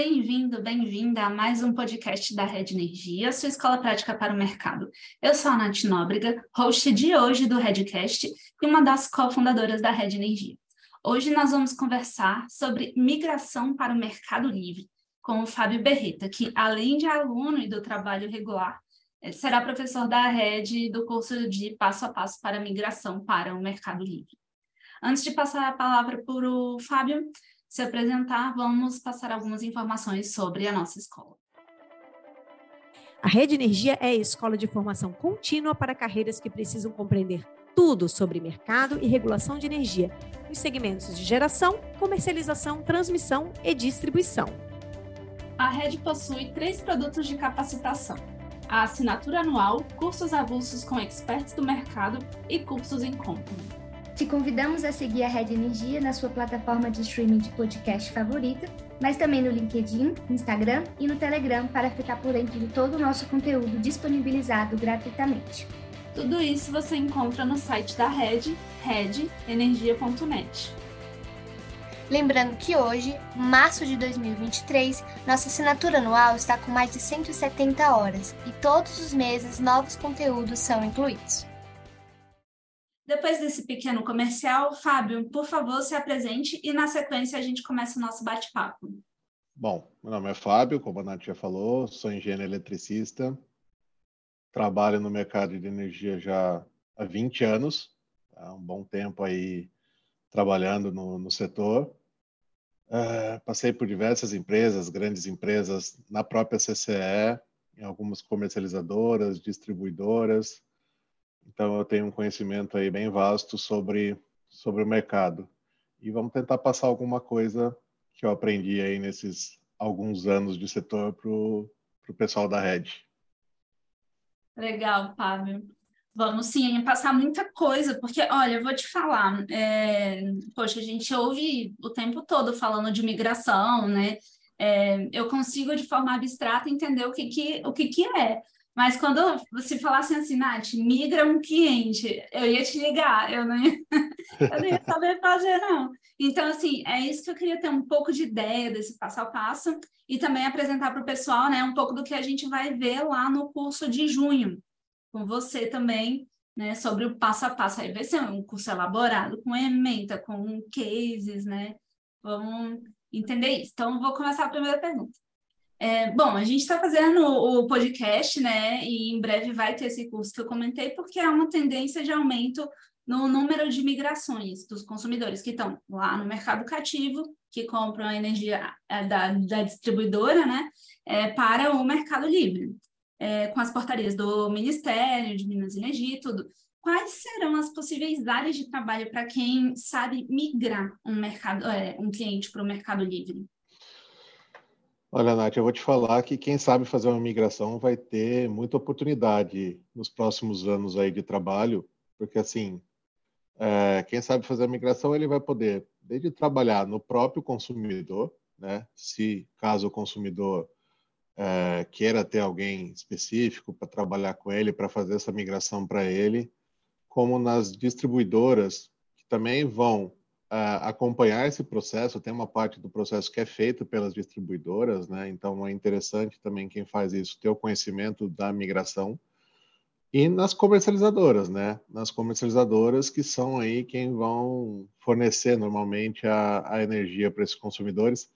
Bem-vindo, bem-vinda a mais um podcast da Rede Energia, sua escola prática para o mercado. Eu sou a Nath Nóbrega, host de hoje do Redcast e uma das cofundadoras da Rede Energia. Hoje nós vamos conversar sobre migração para o mercado livre com o Fábio Berreta, que além de aluno e do trabalho regular, eh, será professor da Rede do curso de passo a passo para a migração para o mercado livre. Antes de passar a palavra para o Fábio, se apresentar, vamos passar algumas informações sobre a nossa escola. A Rede Energia é a escola de formação contínua para carreiras que precisam compreender tudo sobre mercado e regulação de energia, nos segmentos de geração, comercialização, transmissão e distribuição. A Rede possui três produtos de capacitação: a assinatura anual, cursos avulsos com experts do mercado e cursos em company. Te convidamos a seguir a Red Energia na sua plataforma de streaming de podcast favorita, mas também no LinkedIn, Instagram e no Telegram para ficar por dentro de todo o nosso conteúdo disponibilizado gratuitamente. Tudo isso você encontra no site da Red, redenergia.net. Lembrando que hoje, março de 2023, nossa assinatura anual está com mais de 170 horas e todos os meses novos conteúdos são incluídos. Depois desse pequeno comercial, Fábio, por favor, se apresente e na sequência a gente começa o nosso bate-papo. Bom, meu nome é Fábio, como a Nath já falou, sou engenheiro eletricista, trabalho no mercado de energia já há 20 anos, há um bom tempo aí trabalhando no, no setor. Uh, passei por diversas empresas, grandes empresas na própria CCE, em algumas comercializadoras, distribuidoras, então eu tenho um conhecimento aí bem vasto sobre sobre o mercado. E vamos tentar passar alguma coisa que eu aprendi aí nesses alguns anos de setor para o pessoal da Rede. Legal, Fábio. Vamos sim passar muita coisa, porque, olha, eu vou te falar, é, poxa, a gente ouve o tempo todo falando de migração, né? É, eu consigo, de forma abstrata, entender o que, que, o que, que é, mas quando você falasse assim, Nath, migra um cliente, eu ia te ligar, eu não ia, eu não ia saber fazer, não. Então, assim, é isso que eu queria ter um pouco de ideia desse passo a passo e também apresentar para o pessoal, né, um pouco do que a gente vai ver lá no curso de junho, com você também, né, sobre o passo a passo. Aí vai ser um curso elaborado, com ementa, com cases, né? Vamos entender isso. Então, vou começar a primeira pergunta. É, bom, a gente está fazendo o podcast, né? E em breve vai ter esse curso que eu comentei, porque há uma tendência de aumento no número de migrações dos consumidores que estão lá no mercado cativo, que compram a energia é, da, da distribuidora, né? É, para o mercado livre, é, com as portarias do Ministério de Minas e Energia e tudo. Quais serão as possíveis áreas de trabalho para quem sabe migrar um mercado, é, um cliente para o mercado livre? Olha, Nath, eu vou te falar que quem sabe fazer uma migração vai ter muita oportunidade nos próximos anos aí de trabalho, porque assim, é, quem sabe fazer a migração ele vai poder desde trabalhar no próprio consumidor, né? Se caso o consumidor é, queira ter alguém específico para trabalhar com ele, para fazer essa migração para ele, como nas distribuidoras que também vão acompanhar esse processo. Tem uma parte do processo que é feito pelas distribuidoras, né? Então é interessante também quem faz isso ter o conhecimento da migração. E nas comercializadoras, né? Nas comercializadoras que são aí quem vão fornecer normalmente a, a energia para esses consumidores,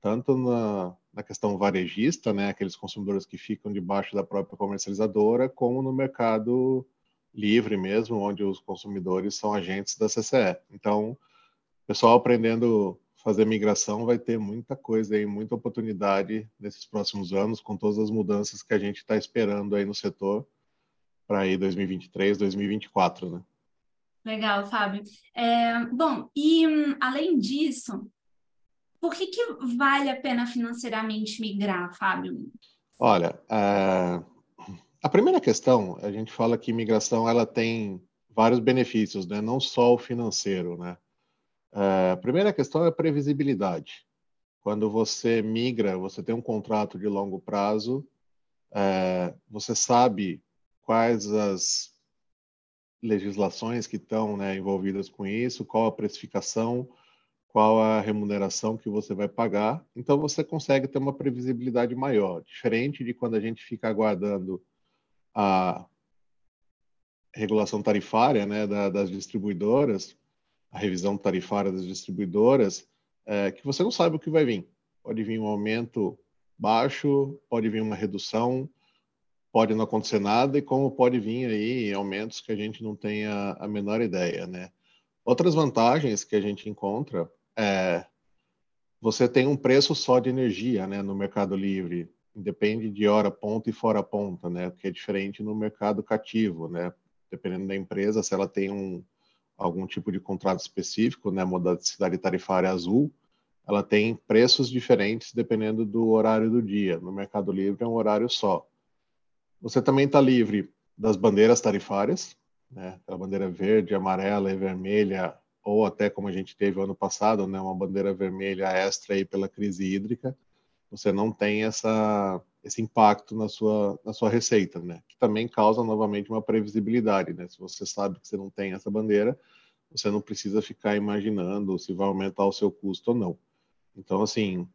tanto na, na questão varejista, né? Aqueles consumidores que ficam debaixo da própria comercializadora, como no mercado livre mesmo, onde os consumidores são agentes da CCE. Então, pessoal aprendendo fazer migração vai ter muita coisa aí, muita oportunidade nesses próximos anos, com todas as mudanças que a gente está esperando aí no setor para aí 2023, 2024, né? Legal, Fábio. É, bom, e além disso, por que, que vale a pena financeiramente migrar, Fábio? Olha, é, a primeira questão, a gente fala que migração ela tem vários benefícios, né? Não só o financeiro, né? É, a primeira questão é a previsibilidade. Quando você migra, você tem um contrato de longo prazo, é, você sabe quais as legislações que estão né, envolvidas com isso, qual a precificação, qual a remuneração que você vai pagar, então você consegue ter uma previsibilidade maior, diferente de quando a gente fica aguardando a regulação tarifária né, da, das distribuidoras, a revisão tarifária das distribuidoras, é, que você não sabe o que vai vir. Pode vir um aumento baixo, pode vir uma redução, pode não acontecer nada, e como pode vir aí aumentos que a gente não tenha a menor ideia, né? Outras vantagens que a gente encontra é você tem um preço só de energia, né, no Mercado Livre, depende de hora ponta e fora ponta, né, que é diferente no mercado cativo, né, dependendo da empresa, se ela tem um algum tipo de contrato específico, né, modalidade tarifária azul, ela tem preços diferentes dependendo do horário do dia. No Mercado Livre é um horário só. Você também está livre das bandeiras tarifárias, né, aquela bandeira verde, amarela e vermelha, ou até como a gente teve ano passado, né, uma bandeira vermelha extra aí pela crise hídrica. Você não tem essa esse impacto na sua, na sua receita, né? Que também causa novamente uma previsibilidade, né? Se você sabe que você não tem essa bandeira, você não precisa ficar imaginando se vai aumentar o seu custo ou não. Então, assim,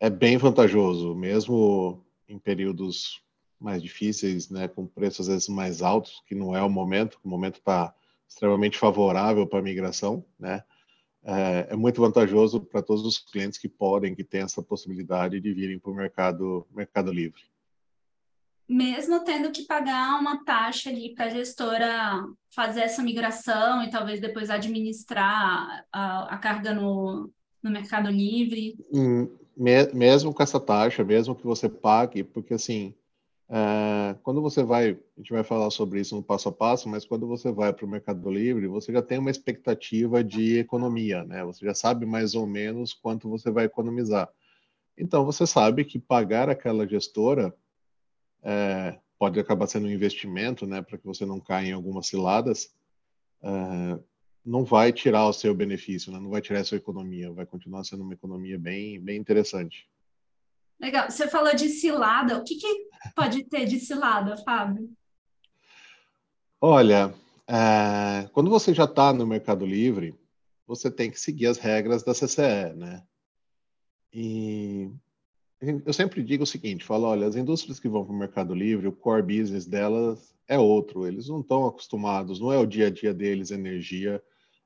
é bem vantajoso, mesmo em períodos mais difíceis, né, com preços às vezes mais altos, que não é o momento, o momento está extremamente favorável para a migração, né? É, é muito vantajoso para todos os clientes que podem, que têm essa possibilidade de virem para o mercado, mercado livre. Mesmo tendo que pagar uma taxa ali para a gestora fazer essa migração e talvez depois administrar a, a carga no, no Mercado Livre? Hum, mesmo com essa taxa, mesmo que você pague, porque assim, é, quando você vai, a gente vai falar sobre isso no passo a passo, mas quando você vai para o Mercado Livre, você já tem uma expectativa de economia, né? Você já sabe mais ou menos quanto você vai economizar. Então, você sabe que pagar aquela gestora é, pode acabar sendo um investimento, né? Para que você não caia em algumas ciladas, é, não vai tirar o seu benefício, né? Não vai tirar a sua economia, vai continuar sendo uma economia bem, bem interessante. Legal. Você falou de cilada. O que, que pode ter de cilada, Fábio? Olha, é, quando você já está no Mercado Livre, você tem que seguir as regras da CCE, né? E eu sempre digo o seguinte, falo, olha, as indústrias que vão para o Mercado Livre, o core business delas é outro. Eles não estão acostumados, não é o dia a dia deles energia.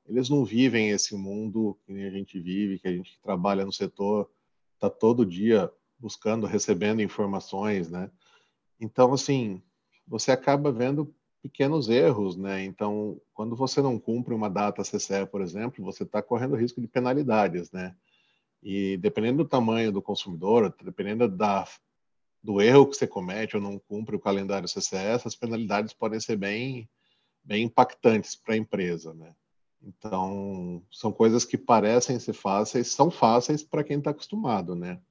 Eles não vivem esse mundo que a gente vive, que a gente trabalha no setor, está todo dia buscando, recebendo informações, né? Então, assim, você acaba vendo pequenos erros, né? Então, quando você não cumpre uma data CCE, por exemplo, você está correndo risco de penalidades, né? E dependendo do tamanho do consumidor, dependendo da, do erro que você comete ou não cumpre o calendário CCE, essas penalidades podem ser bem, bem impactantes para a empresa, né? Então, são coisas que parecem ser fáceis, são fáceis para quem está acostumado, né?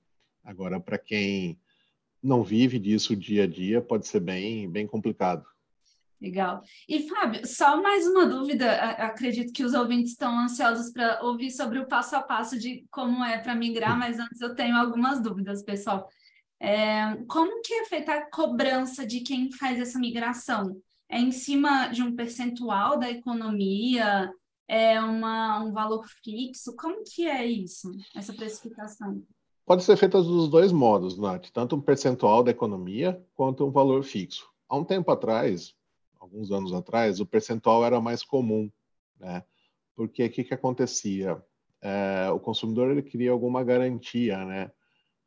Agora, para quem não vive disso dia a dia, pode ser bem, bem complicado. Legal. E, Fábio, só mais uma dúvida. Acredito que os ouvintes estão ansiosos para ouvir sobre o passo a passo de como é para migrar, mas antes eu tenho algumas dúvidas, pessoal. É, como que é feita a cobrança de quem faz essa migração? É em cima de um percentual da economia? É uma, um valor fixo? Como que é isso, essa precificação? Pode ser feita dos dois modos, Nath, tanto um percentual da economia quanto um valor fixo. Há um tempo atrás, alguns anos atrás, o percentual era mais comum, né? Porque o que, que acontecia? É, o consumidor ele queria alguma garantia, né?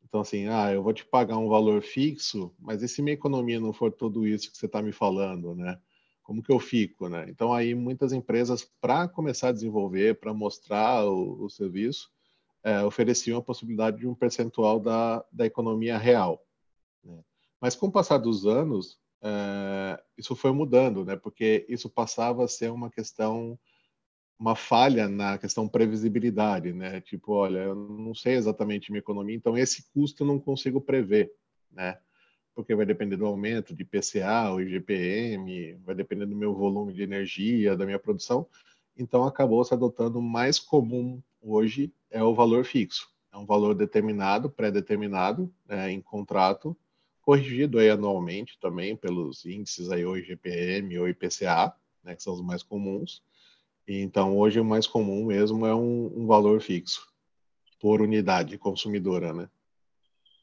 Então, assim, ah, eu vou te pagar um valor fixo, mas e se minha economia não for tudo isso que você está me falando, né? Como que eu fico, né? Então, aí muitas empresas, para começar a desenvolver, para mostrar o, o serviço, é, ofereciam a possibilidade de um percentual da, da economia real. Né? Mas com o passar dos anos, é, isso foi mudando, né? porque isso passava a ser uma questão, uma falha na questão previsibilidade. Né? Tipo, olha, eu não sei exatamente minha economia, então esse custo eu não consigo prever. Né? porque vai depender do aumento de PCA ou IGPM, vai depender do meu volume de energia, da minha produção. Então, acabou se adotando mais comum hoje é o valor fixo. É um valor determinado, pré-determinado né, em contrato, corrigido aí anualmente também pelos índices aí ou IGPM ou IPCA, né, que são os mais comuns. Então, hoje o mais comum mesmo é um, um valor fixo por unidade consumidora, né?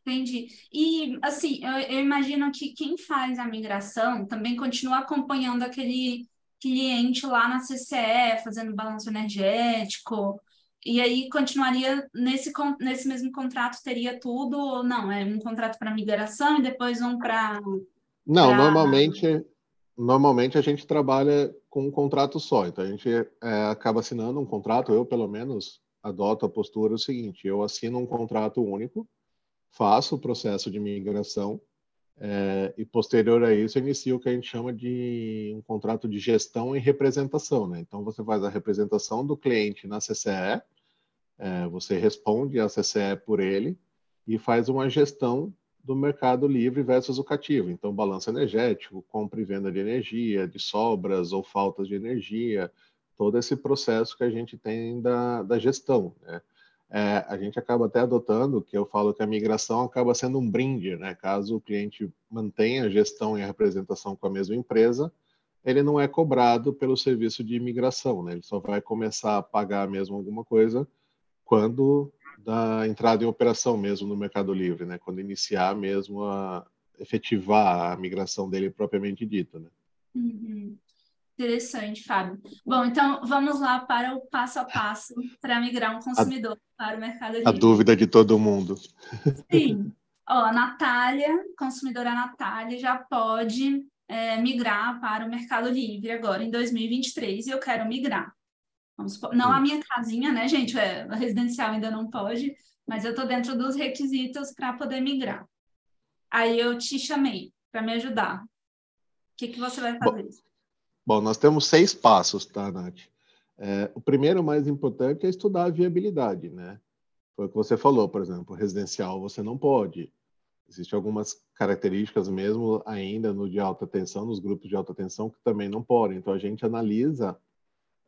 Entendi. E, assim, eu, eu, imagino que quem faz a migração também continua acompanhando aquele cliente lá na CCE, fazendo balanço energético, e aí continuaria nesse, nesse mesmo contrato, teria tudo, ou não? É um contrato para migração e depois um para. Não, pra... normalmente, normalmente a gente trabalha com um contrato só. Então a gente é, acaba assinando um contrato, eu pelo menos adoto a postura o seguinte: eu assino um contrato único, faço o processo de migração é, e posterior a isso inicia o que a gente chama de um contrato de gestão e representação, né? Então você faz a representação do cliente na CCE, é, você responde à CCE por ele e faz uma gestão do mercado livre versus o cativo. Então, balanço energético, compra e venda de energia, de sobras ou faltas de energia, todo esse processo que a gente tem da, da gestão. Né? É, a gente acaba até adotando, que eu falo que a migração acaba sendo um brinde, né? Caso o cliente mantenha a gestão e a representação com a mesma empresa, ele não é cobrado pelo serviço de imigração, né? Ele só vai começar a pagar mesmo alguma coisa quando da entrada em operação mesmo no Mercado Livre, né? Quando iniciar mesmo a efetivar a migração dele propriamente dita, né? Uhum. Interessante, Fábio. Bom, então vamos lá para o passo a passo para migrar um consumidor a, para o Mercado Livre. A dúvida de todo mundo. Sim. Ó, a Natália, consumidora Natália, já pode é, migrar para o Mercado Livre agora em 2023 e eu quero migrar. Vamos, não a minha casinha, né, gente? É, a residencial ainda não pode, mas eu estou dentro dos requisitos para poder migrar. Aí eu te chamei para me ajudar. O que, que você vai fazer? Bom, Bom, nós temos seis passos, tá, Nath? É, o primeiro, mais importante, é estudar a viabilidade, né? Foi o que você falou, por exemplo, residencial você não pode. Existem algumas características mesmo ainda no de alta tensão, nos grupos de alta tensão, que também não podem. Então, a gente analisa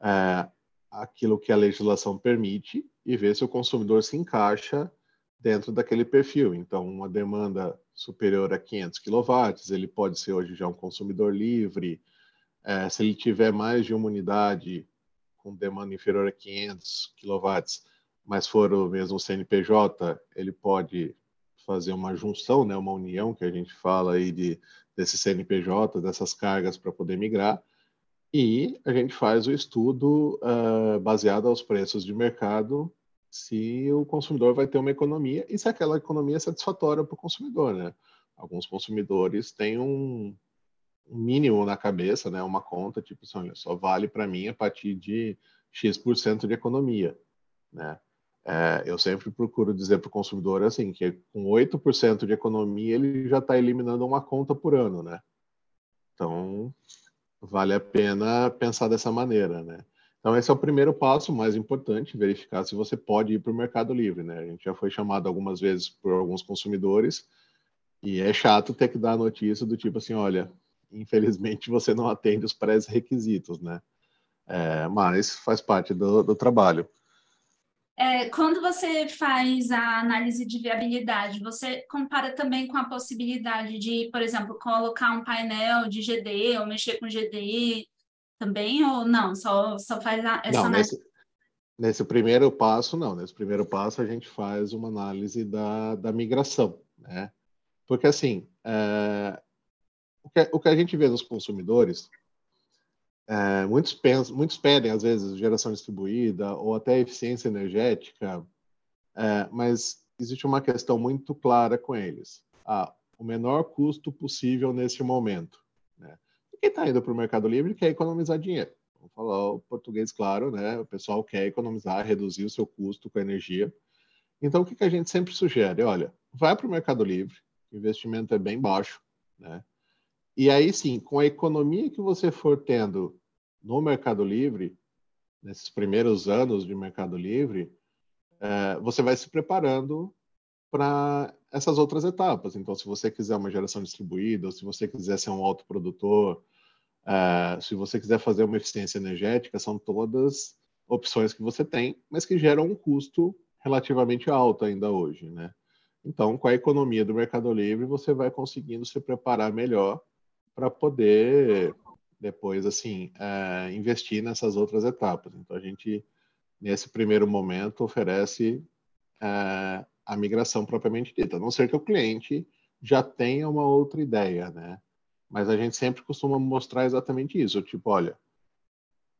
é, aquilo que a legislação permite e vê se o consumidor se encaixa dentro daquele perfil. Então, uma demanda superior a 500 kW, ele pode ser hoje já um consumidor livre, é, se ele tiver mais de uma unidade com demanda inferior a 500 kW, mas for o mesmo CNPJ, ele pode fazer uma junção, né, uma união que a gente fala aí de desse CNPJ, dessas cargas para poder migrar. E a gente faz o estudo uh, baseado aos preços de mercado, se o consumidor vai ter uma economia e se aquela economia é satisfatória para o consumidor, né? Alguns consumidores têm um, mínimo na cabeça, né? Uma conta, tipo assim, só vale para mim a partir de X% de economia, né? É, eu sempre procuro dizer para o consumidor assim, que com 8% de economia ele já está eliminando uma conta por ano, né? Então, vale a pena pensar dessa maneira, né? Então, esse é o primeiro passo mais importante, verificar se você pode ir para o Mercado Livre, né? A gente já foi chamado algumas vezes por alguns consumidores e é chato ter que dar a notícia do tipo assim, olha, infelizmente você não atende os pré-requisitos, né? É, mas faz parte do, do trabalho. É, quando você faz a análise de viabilidade, você compara também com a possibilidade de, por exemplo, colocar um painel de GD ou mexer com GD também, ou não? Só, só faz a, essa não, análise? Nesse, nesse primeiro passo, não. Nesse primeiro passo, a gente faz uma análise da, da migração, né? Porque, assim, é, que, o que a gente vê nos consumidores, é, muitos, pensam, muitos pedem, às vezes, geração distribuída ou até eficiência energética, é, mas existe uma questão muito clara com eles. Ah, o menor custo possível nesse momento. Né? quem está indo para o Mercado Livre quer economizar dinheiro. Vamos falar o português claro, né? O pessoal quer economizar, reduzir o seu custo com a energia. Então, o que, que a gente sempre sugere? Olha, vai para o Mercado Livre, investimento é bem baixo, né? E aí sim, com a economia que você for tendo no Mercado Livre, nesses primeiros anos de Mercado Livre, é, você vai se preparando para essas outras etapas. Então, se você quiser uma geração distribuída, se você quiser ser um autoprodutor, é, se você quiser fazer uma eficiência energética, são todas opções que você tem, mas que geram um custo relativamente alto ainda hoje, né? Então, com a economia do Mercado Livre, você vai conseguindo se preparar melhor para poder depois, assim, é, investir nessas outras etapas. Então, a gente, nesse primeiro momento, oferece é, a migração propriamente dita, a não ser que o cliente já tenha uma outra ideia, né? Mas a gente sempre costuma mostrar exatamente isso, tipo, olha,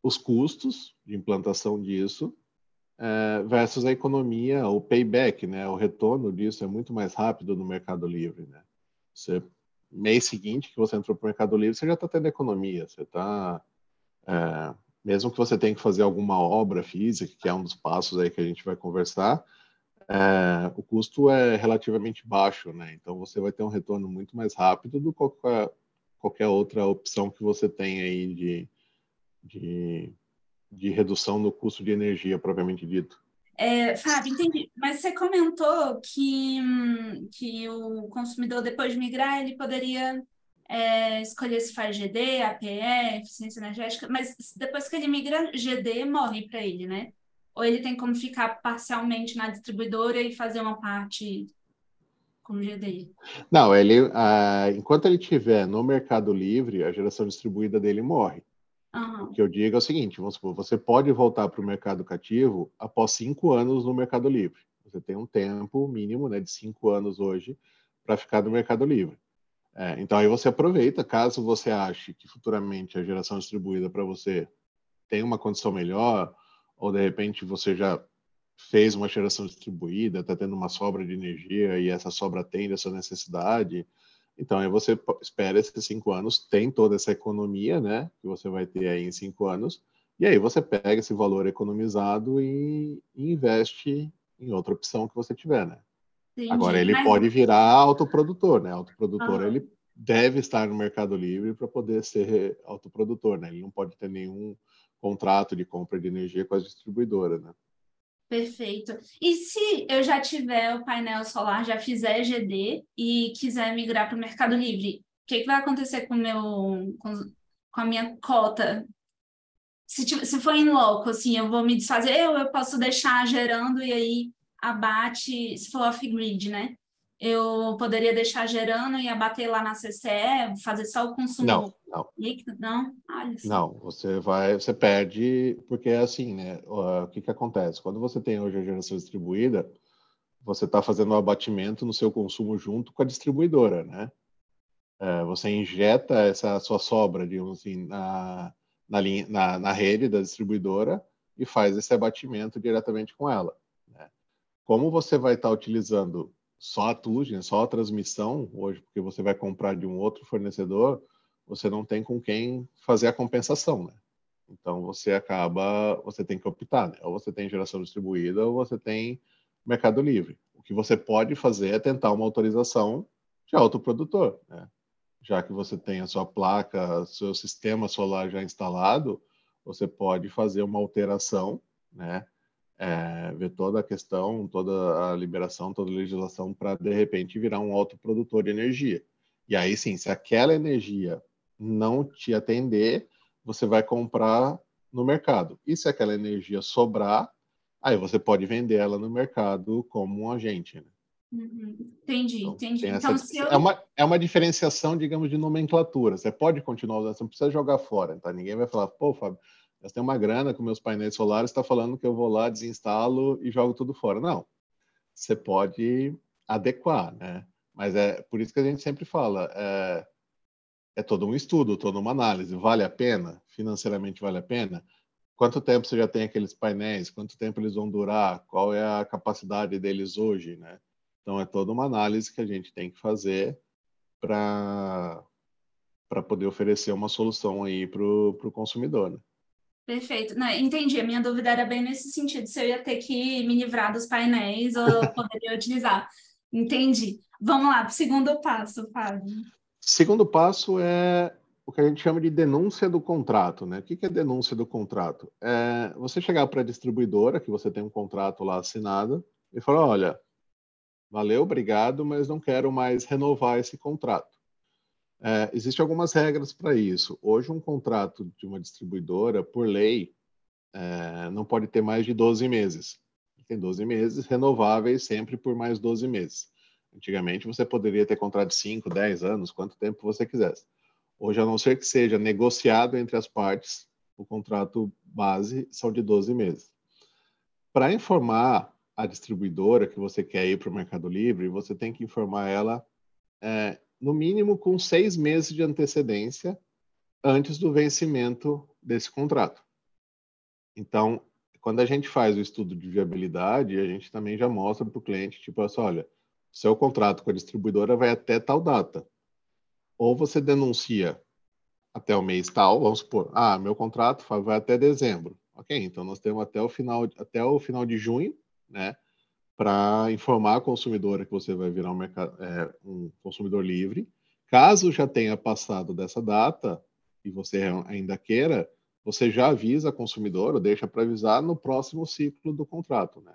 os custos de implantação disso é, versus a economia, o payback, né? O retorno disso é muito mais rápido no Mercado Livre, né? Você mês seguinte que você entrou para o Mercado Livre, você já está tendo economia, você está é, mesmo que você tenha que fazer alguma obra física, que é um dos passos aí que a gente vai conversar, é, o custo é relativamente baixo, né? Então você vai ter um retorno muito mais rápido do que qualquer, qualquer outra opção que você tem aí de, de, de redução no custo de energia propriamente dito. É, Fábio, entendi. Mas você comentou que, que o consumidor, depois de migrar, ele poderia é, escolher se faz GD, APE, eficiência energética, mas depois que ele migra, GD morre para ele, né? Ou ele tem como ficar parcialmente na distribuidora e fazer uma parte com GD? Não, ele, uh, enquanto ele estiver no Mercado Livre, a geração distribuída dele morre. Uhum. O que eu digo é o seguinte: vamos supor, você pode voltar para o mercado cativo após cinco anos no Mercado Livre. Você tem um tempo mínimo né, de cinco anos hoje para ficar no Mercado Livre. É, então aí você aproveita, caso você ache que futuramente a geração distribuída para você tem uma condição melhor, ou de repente você já fez uma geração distribuída, está tendo uma sobra de energia e essa sobra atende essa necessidade, então, aí você espera esses cinco anos, tem toda essa economia, né, que você vai ter aí em cinco anos, e aí você pega esse valor economizado e, e investe em outra opção que você tiver, né? Entendi, Agora, ele mas... pode virar autoprodutor, né? Autoprodutor, uhum. ele deve estar no Mercado Livre para poder ser autoprodutor, né? Ele não pode ter nenhum contrato de compra de energia com as distribuidoras, né? Perfeito. E se eu já tiver o painel solar, já fizer GD e quiser migrar para o Mercado Livre, o que, que, vai acontecer com, meu, com, com a minha cota? Se, se for em loco, assim, eu vou me desfazer, ou eu posso deixar gerando e aí abate, se for off-grid, né? Eu poderia deixar gerando e abater lá na CCE, fazer só o consumo não, não. líquido? Não? Não, você vai, você perde, porque é assim, né? O que que acontece? Quando você tem hoje a geração distribuída, você está fazendo o um abatimento no seu consumo junto com a distribuidora, né? É, você injeta essa sua sobra, digamos assim, na, na, linha, na, na rede da distribuidora e faz esse abatimento diretamente com ela. Né? Como você vai estar tá utilizando só a TUG, só a transmissão hoje, porque você vai comprar de um outro fornecedor, você não tem com quem fazer a compensação, né? Então você acaba, você tem que optar, né? Ou você tem geração distribuída ou você tem Mercado Livre. O que você pode fazer é tentar uma autorização de autoprodutor, né? Já que você tem a sua placa, seu sistema solar já instalado, você pode fazer uma alteração, né? É, ver toda a questão, toda a liberação, toda a legislação para, de repente, virar um autoprodutor de energia. E aí sim, se aquela energia não te atender, você vai comprar no mercado. E se aquela energia sobrar, aí você pode vender ela no mercado como um agente. Né? Uhum. Entendi, então, entendi. Essa, então, eu... é, uma, é uma diferenciação, digamos, de nomenclatura. Você pode continuar usando, você não precisa jogar fora. Tá? Ninguém vai falar, pô, Fábio, gastei uma grana com meus painéis solares, está falando que eu vou lá, desinstalo e jogo tudo fora. Não, você pode adequar, né? Mas é por isso que a gente sempre fala, é, é todo um estudo, toda uma análise. Vale a pena? Financeiramente vale a pena? Quanto tempo você já tem aqueles painéis? Quanto tempo eles vão durar? Qual é a capacidade deles hoje, né? Então é toda uma análise que a gente tem que fazer para para poder oferecer uma solução aí para o consumidor. Né? Perfeito. Não, entendi. A minha dúvida era bem nesse sentido, se eu ia ter que me livrar dos painéis ou poderia utilizar. Entendi. Vamos lá, para o segundo passo, Fábio. Segundo passo é o que a gente chama de denúncia do contrato. Né? O que é denúncia do contrato? É você chegar para a distribuidora, que você tem um contrato lá assinado, e falar: olha, valeu, obrigado, mas não quero mais renovar esse contrato. É, Existem algumas regras para isso. Hoje, um contrato de uma distribuidora, por lei, é, não pode ter mais de 12 meses. Tem 12 meses, renováveis sempre por mais 12 meses. Antigamente, você poderia ter contrato de 5, 10 anos, quanto tempo você quisesse. Hoje, a não ser que seja negociado entre as partes, o contrato base são de 12 meses. Para informar a distribuidora que você quer ir para o Mercado Livre, você tem que informar ela, é, no mínimo, com seis meses de antecedência antes do vencimento desse contrato. Então, quando a gente faz o estudo de viabilidade, a gente também já mostra para o cliente, tipo assim, olha, seu contrato com a distribuidora vai até tal data. Ou você denuncia até o mês tal, vamos supor, ah, meu contrato vai até dezembro. Ok, então nós temos até o final, até o final de junho, né, para informar a consumidora que você vai virar um, é, um consumidor livre. Caso já tenha passado dessa data e você ainda queira, você já avisa a consumidora, ou deixa para avisar no próximo ciclo do contrato, né?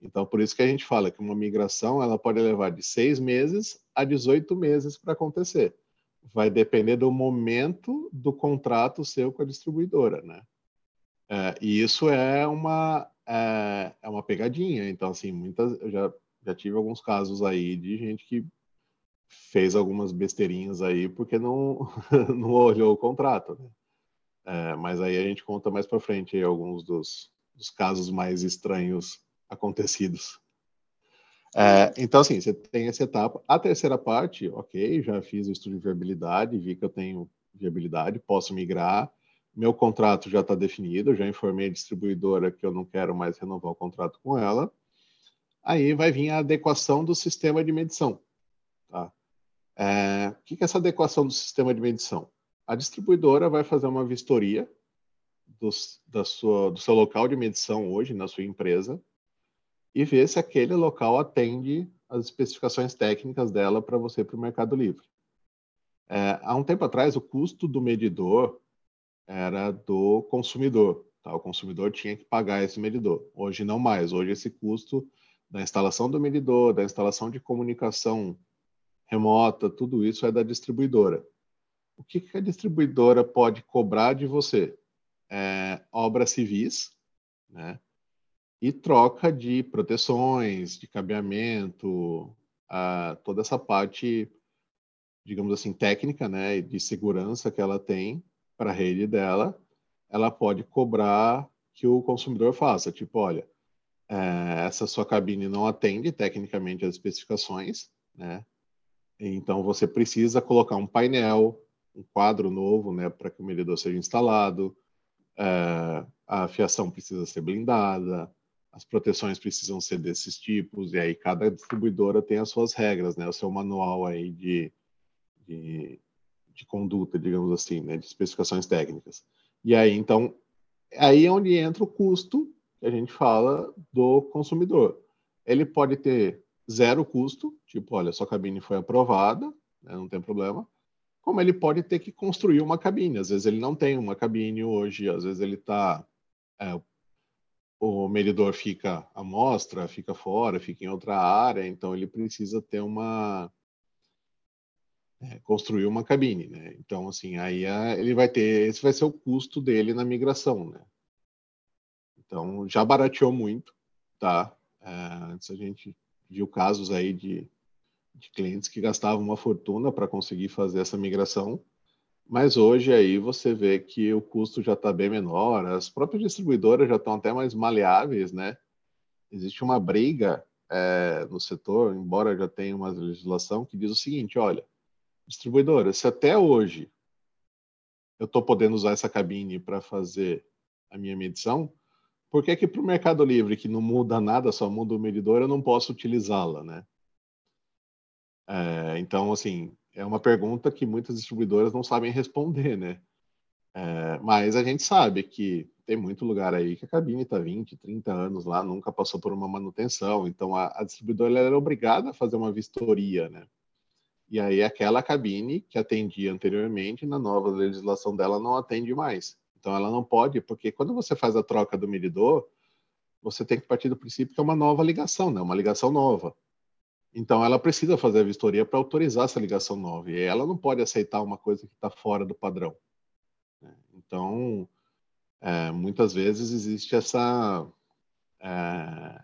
Então, por isso que a gente fala que uma migração ela pode levar de seis meses a 18 meses para acontecer. Vai depender do momento do contrato seu com a distribuidora, né? É, e isso é uma é, é, uma pegadinha. Então, assim, muitas eu já já tive alguns casos aí de gente que fez algumas besteirinhas aí porque não não olhou o contrato, né? É, mas aí a gente conta mais para frente alguns dos, dos, casos mais estranhos acontecidos. É, então, assim, você tem essa etapa. A terceira parte, ok, já fiz o estudo de viabilidade, vi que eu tenho viabilidade, posso migrar, meu contrato já está definido, já informei a distribuidora que eu não quero mais renovar o contrato com ela. Aí vai vir a adequação do sistema de medição. Tá? É, o que é essa adequação do sistema de medição? a distribuidora vai fazer uma vistoria dos, da sua, do seu local de medição hoje na sua empresa e ver se aquele local atende as especificações técnicas dela para você para o Mercado Livre. É, há um tempo atrás, o custo do medidor era do consumidor. Tá? O consumidor tinha que pagar esse medidor. Hoje não mais. Hoje esse custo da instalação do medidor, da instalação de comunicação remota, tudo isso é da distribuidora o que, que a distribuidora pode cobrar de você? É, obras civis, né? E troca de proteções, de cabeamento, a, toda essa parte, digamos assim, técnica, né, de segurança que ela tem para a rede dela, ela pode cobrar que o consumidor faça. Tipo, olha, é, essa sua cabine não atende tecnicamente as especificações, né? Então você precisa colocar um painel, um quadro novo né, para que o medidor seja instalado, é, a fiação precisa ser blindada, as proteções precisam ser desses tipos, e aí cada distribuidora tem as suas regras, né, o seu manual aí de, de, de conduta, digamos assim, né, de especificações técnicas. E aí, então, aí é onde entra o custo que a gente fala do consumidor. Ele pode ter zero custo, tipo, olha, sua cabine foi aprovada, né, não tem problema, como ele pode ter que construir uma cabine. Às vezes ele não tem uma cabine hoje, às vezes ele está. É, o medidor fica à mostra, fica fora, fica em outra área, então ele precisa ter uma. É, construir uma cabine, né? Então, assim, aí é, ele vai ter. Esse vai ser o custo dele na migração, né? Então, já barateou muito, tá? É, antes a gente viu casos aí de de clientes que gastavam uma fortuna para conseguir fazer essa migração, mas hoje aí você vê que o custo já está bem menor, as próprias distribuidoras já estão até mais maleáveis, né? Existe uma briga é, no setor, embora já tenha uma legislação que diz o seguinte: olha, distribuidora, se até hoje eu estou podendo usar essa cabine para fazer a minha medição, por que que para o Mercado Livre, que não muda nada, só muda o medidor, eu não posso utilizá-la, né? É, então, assim, é uma pergunta que muitas distribuidoras não sabem responder, né? É, mas a gente sabe que tem muito lugar aí que a cabine está 20, 30 anos lá, nunca passou por uma manutenção. Então, a, a distribuidora era obrigada a fazer uma vistoria, né? E aí, aquela cabine que atendia anteriormente, na nova legislação dela, não atende mais. Então, ela não pode, porque quando você faz a troca do medidor, você tem que partir do princípio que é uma nova ligação, né? Uma ligação nova. Então, ela precisa fazer a vistoria para autorizar essa ligação nova. E ela não pode aceitar uma coisa que está fora do padrão. Né? Então, é, muitas vezes existe essa, é,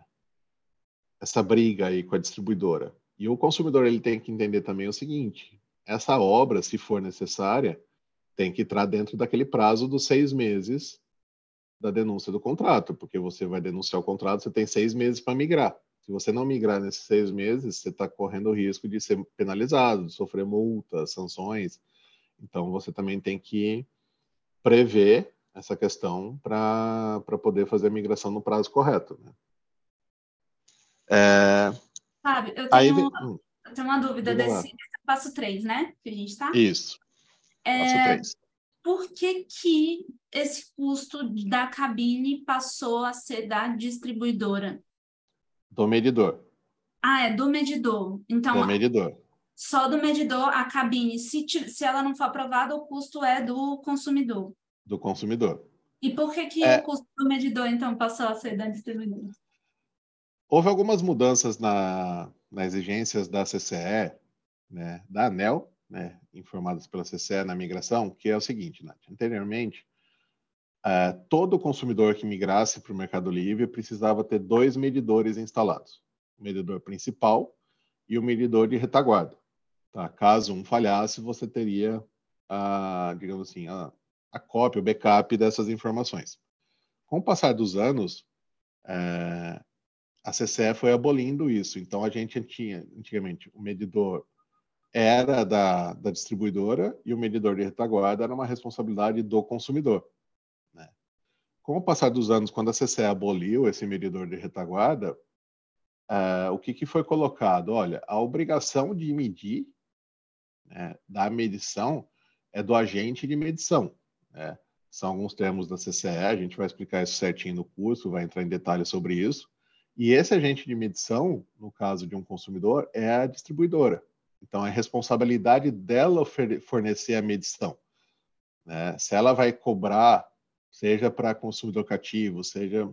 essa briga aí com a distribuidora. E o consumidor ele tem que entender também o seguinte: essa obra, se for necessária, tem que entrar dentro daquele prazo dos seis meses da denúncia do contrato, porque você vai denunciar o contrato, você tem seis meses para migrar. Se você não migrar nesses seis meses, você está correndo o risco de ser penalizado, de sofrer multas, sanções. Então, você também tem que prever essa questão para poder fazer a migração no prazo correto. Né? É... Fábio, eu tenho, Aí, hum, eu tenho uma dúvida desse, desse, passo 3, né? Que a gente está? Isso. É, passo 3. Por que, que esse custo da cabine passou a ser da distribuidora? Do medidor. Ah, é do medidor. Então, do medidor. Só do medidor, a cabine, se, se ela não for aprovada, o custo é do consumidor. Do consumidor. E por que, que é... o custo do medidor, então, passou a ser da distribuidora? Houve algumas mudanças na, nas exigências da CCE, né, da ANEL, né, informadas pela CCE na migração, que é o seguinte, Nath, anteriormente, uh, todo consumidor que migrasse para o Mercado Livre precisava ter dois medidores instalados, o medidor principal e o medidor de retaguarda. Tá? Caso um falhasse, você teria, a, digamos assim, a, a cópia, o backup dessas informações. Com o passar dos anos, é, a CCE foi abolindo isso. Então, a gente tinha, antigamente, o medidor era da, da distribuidora e o medidor de retaguarda era uma responsabilidade do consumidor. Né? Com o passar dos anos, quando a CCE aboliu esse medidor de retaguarda, uh, o que, que foi colocado? Olha, a obrigação de medir, né, da medição, é do agente de medição. Né? São alguns termos da CCE, a gente vai explicar isso certinho no curso, vai entrar em detalhes sobre isso. E esse agente de medição, no caso de um consumidor, é a distribuidora. Então, é responsabilidade dela fornecer a medição. Né? Se ela vai cobrar, seja para consumidor cativo, seja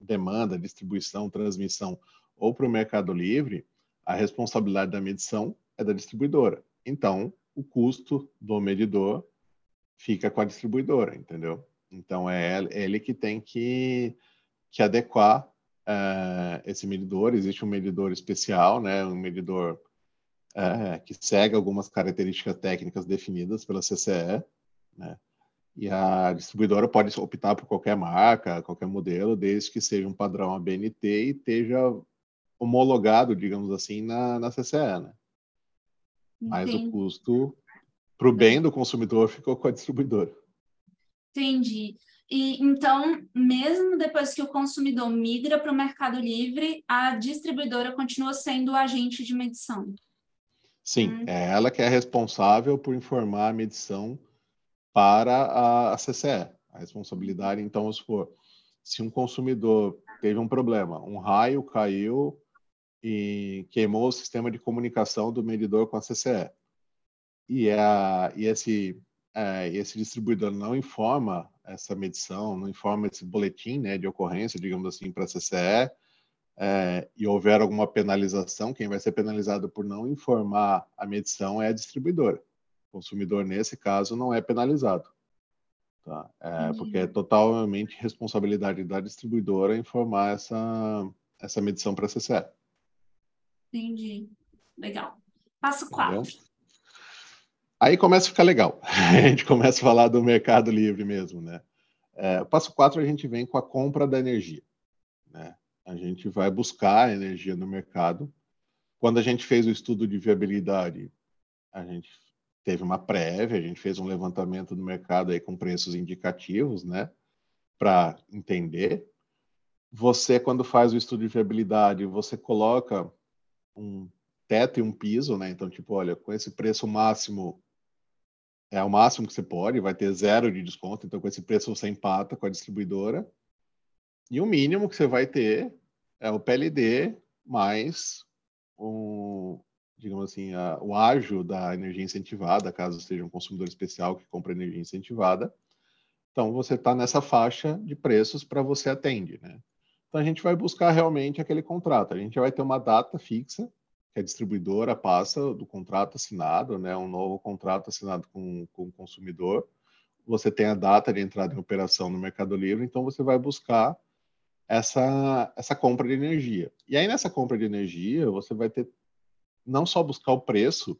demanda, distribuição, transmissão, ou para o Mercado Livre, a responsabilidade da medição é da distribuidora. Então, o custo do medidor fica com a distribuidora, entendeu? Então, é ele que tem que, que adequar uh, esse medidor. Existe um medidor especial, né? um medidor é, que segue algumas características técnicas definidas pela CCE, né? E a distribuidora pode optar por qualquer marca, qualquer modelo, desde que seja um padrão ABNT e esteja homologado, digamos assim, na, na CCE, né? Mas o custo para o bem do consumidor ficou com a distribuidora. Entendi. E então, mesmo depois que o consumidor migra para o Mercado Livre, a distribuidora continua sendo o agente de medição. Sim, hum. é ela que é responsável por informar a medição para a, CCE. A responsabilidade, então, se for, se um consumidor teve um problema, um raio caiu e queimou o sistema de comunicação do medidor com a CCE, e, a, e esse, é, esse distribuidor não informa essa medição, não informa esse boletim né, de ocorrência, digamos assim, para a CCE, é, e houver alguma penalização, quem vai ser penalizado por não informar a medição é a distribuidora. O consumidor, nesse caso, não é penalizado. Tá? É, porque é totalmente responsabilidade da distribuidora informar essa, essa medição para a CCE. Entendi. Legal. Passo 4. Aí começa a ficar legal. A gente começa a falar do mercado livre mesmo, né? É, passo 4 a gente vem com a compra da energia. Né? A gente vai buscar energia no mercado. Quando a gente fez o estudo de viabilidade, a gente teve uma prévia, a gente fez um levantamento do mercado aí com preços indicativos, né, para entender. Você, quando faz o estudo de viabilidade, você coloca um teto e um piso, né? Então, tipo, olha, com esse preço máximo é o máximo que você pode, vai ter zero de desconto, então com esse preço você empata com a distribuidora. E o mínimo que você vai ter é o PLD mais um, digamos assim, a, o ágio da energia incentivada, caso seja um consumidor especial que compra energia incentivada. Então, você está nessa faixa de preços para você atende, né? Então, a gente vai buscar realmente aquele contrato. A gente vai ter uma data fixa que a distribuidora passa do contrato assinado, né? Um novo contrato assinado com, com o consumidor. Você tem a data de entrada em operação no Mercado Livre, então você vai buscar essa, essa compra de energia. E aí, nessa compra de energia, você vai ter não só buscar o preço,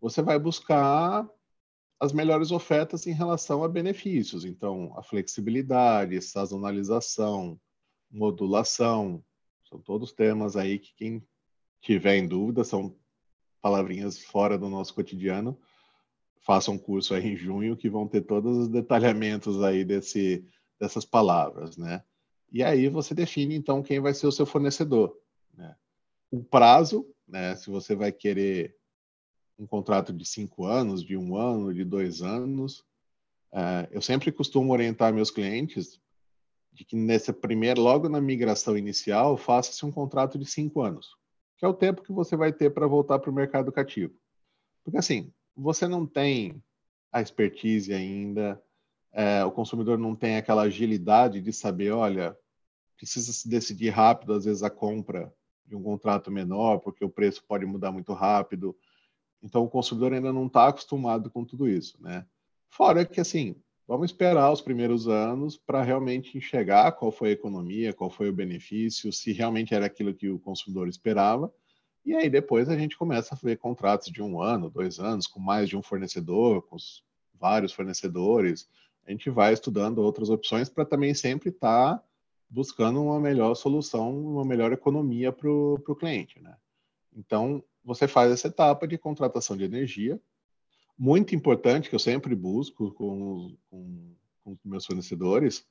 você vai buscar as melhores ofertas em relação a benefícios. Então, a flexibilidade, sazonalização, modulação, são todos temas aí que quem tiver em dúvida são palavrinhas fora do nosso cotidiano. Faça um curso aí em junho que vão ter todos os detalhamentos aí desse, dessas palavras, né? E aí você define então quem vai ser o seu fornecedor, né? O prazo, né? Se você vai querer um contrato de cinco anos, de um ano, de dois anos, é, eu sempre costumo orientar meus clientes de que nessa primeira, logo na migração inicial, faça-se um contrato de cinco anos, que é o tempo que você vai ter para voltar para o mercado cativo. Porque assim, você não tem a expertise ainda, é, o consumidor não tem aquela agilidade de saber, olha, precisa se decidir rápido, às vezes, a compra de um contrato menor, porque o preço pode mudar muito rápido. Então, o consumidor ainda não está acostumado com tudo isso, né? Fora que, assim, vamos esperar os primeiros anos para realmente enxergar qual foi a economia, qual foi o benefício, se realmente era aquilo que o consumidor esperava. E aí depois a gente começa a ver contratos de um ano, dois anos, com mais de um fornecedor, com vários fornecedores. A gente vai estudando outras opções para também sempre estar tá buscando uma melhor solução, uma melhor economia para o cliente. Né? Então, você faz essa etapa de contratação de energia, muito importante que eu sempre busco com, com, com meus fornecedores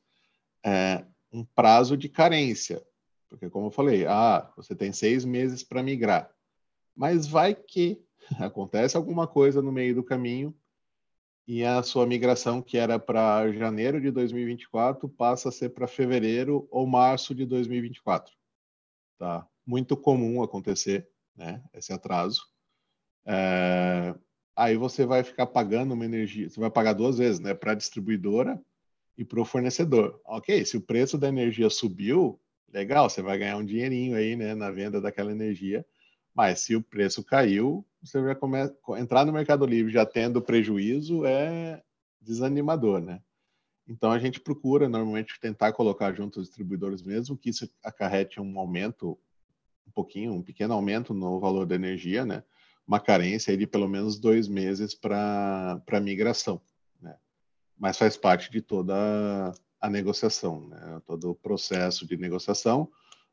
é um prazo de carência, porque como eu falei, ah, você tem seis meses para migrar, mas vai que acontece alguma coisa no meio do caminho e a sua migração que era para janeiro de 2024 passa a ser para fevereiro ou março de 2024, tá? Muito comum acontecer, né? Esse atraso. É, aí você vai ficar pagando uma energia, você vai pagar duas vezes, né, para a distribuidora e para o fornecedor. Ok, se o preço da energia subiu, legal, você vai ganhar um dinheirinho aí, né, na venda daquela energia. Mas se o preço caiu, você vai começar entrar no Mercado Livre já tendo prejuízo é desanimador, né? Então a gente procura normalmente tentar colocar junto os distribuidores mesmo que isso acarrete um aumento um pouquinho, um pequeno aumento no valor da energia, né? Uma carência de pelo menos dois meses para a migração. Né? Mas faz parte de toda a negociação, né? todo o processo de negociação.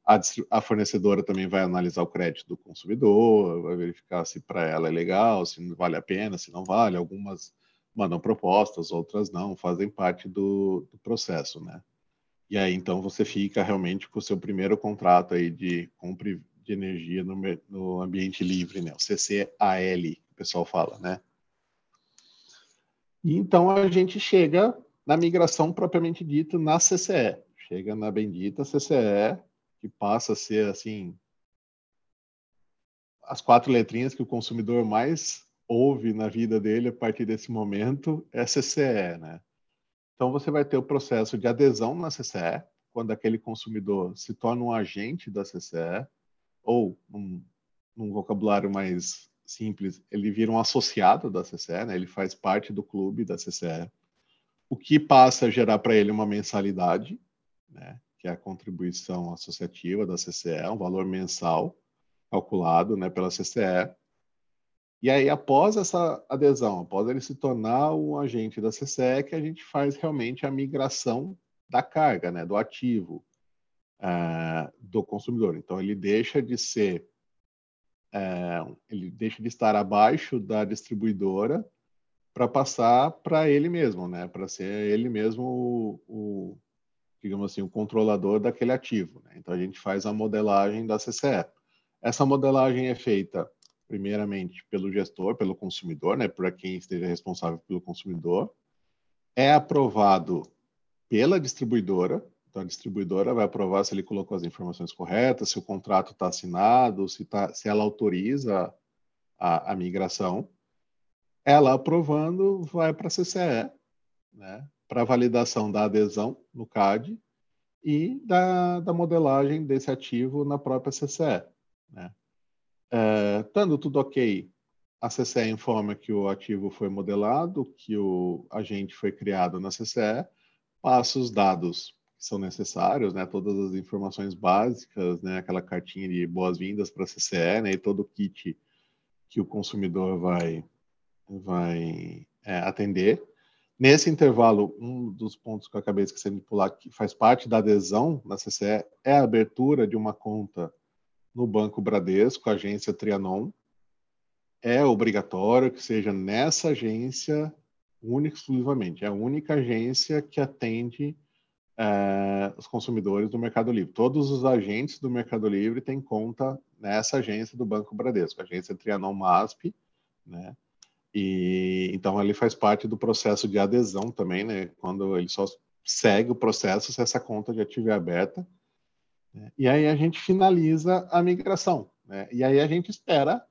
A, a, fornecedora também vai analisar o crédito do consumidor, vai verificar se para ela é legal, se vale a pena, se não vale. Algumas mandam propostas, outras não, fazem parte do, do processo, né? E aí, então, você fica realmente com o seu primeiro contrato aí de compra de energia no, no ambiente livre, né? O CCAL, o pessoal fala, né? E então a gente chega na migração propriamente dita na CCE. Chega na bendita CCE, que passa a ser assim as quatro letrinhas que o consumidor mais ouve na vida dele a partir desse momento é CCE, né? Então você vai ter o processo de adesão na CCE, quando aquele consumidor se torna um agente da CCE, ou num, num vocabulário mais simples, ele vira um associado da CCE, né? ele faz parte do clube da CCE, o que passa a gerar para ele uma mensalidade, né? que é a contribuição associativa da CCE, um valor mensal calculado né, pela CCE. E aí, após essa adesão, após ele se tornar um agente da CCE, que a gente faz realmente a migração da carga, né, do ativo, uh, do consumidor. Então, ele deixa de ser, uh, ele deixa de estar abaixo da distribuidora para passar para ele mesmo, né? Para ser ele mesmo o, o, digamos assim, o controlador daquele ativo. Né? Então, a gente faz a modelagem da CCE. Essa modelagem é feita primeiramente pelo gestor, pelo consumidor, né, para quem esteja responsável pelo consumidor, é aprovado pela distribuidora, então, a distribuidora vai aprovar se ele colocou as informações corretas, se o contrato está assinado, se, tá, se ela autoriza a, a migração. Ela aprovando, vai para a CCE, né, para validação da adesão no CAD e da, da modelagem desse ativo na própria CCE. Né. É, estando tudo ok, a CCE informa que o ativo foi modelado, que o agente foi criado na CCE, passa os dados são necessários, né, todas as informações básicas, né, aquela cartinha de boas-vindas para a CCE, né, e todo o kit que o consumidor vai vai é, atender. Nesse intervalo, um dos pontos que eu acabei esquecendo de pular, que faz parte da adesão na CCE, é a abertura de uma conta no Banco Bradesco, agência Trianon. É obrigatório que seja nessa agência única exclusivamente. É a única agência que atende é, os consumidores do Mercado Livre. Todos os agentes do Mercado Livre têm conta nessa agência do Banco Bradesco, agência Trianon MASP, né? E então ele faz parte do processo de adesão também, né? Quando ele só segue o processo se essa conta já estiver aberta. Né? E aí a gente finaliza a migração, né? E aí a gente espera,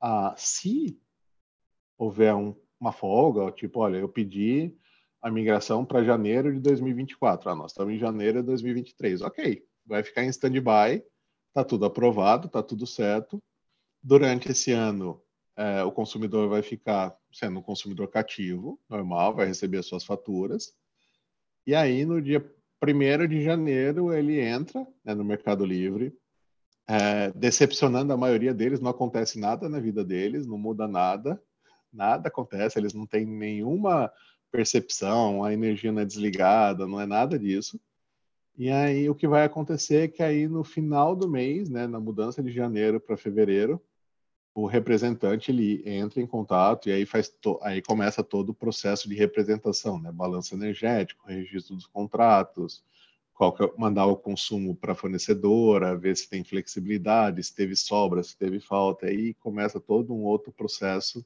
a, se houver um, uma folga, tipo, olha, eu pedi a migração para janeiro de 2024. Ah, nós estamos em janeiro de 2023. Ok, vai ficar em stand-by, está tudo aprovado, está tudo certo. Durante esse ano, é, o consumidor vai ficar sendo um consumidor cativo, normal, vai receber as suas faturas. E aí, no dia 1 de janeiro, ele entra né, no Mercado Livre, é, decepcionando a maioria deles, não acontece nada na vida deles, não muda nada, nada acontece, eles não têm nenhuma percepção, a energia não é desligada, não é nada disso. E aí o que vai acontecer é que aí no final do mês, né, na mudança de janeiro para fevereiro, o representante ele entra em contato e aí faz to, aí começa todo o processo de representação, né, balanço energético, registro dos contratos, qual que é, mandar o consumo para a fornecedora, ver se tem flexibilidade, se teve sobra, se teve falta, aí começa todo um outro processo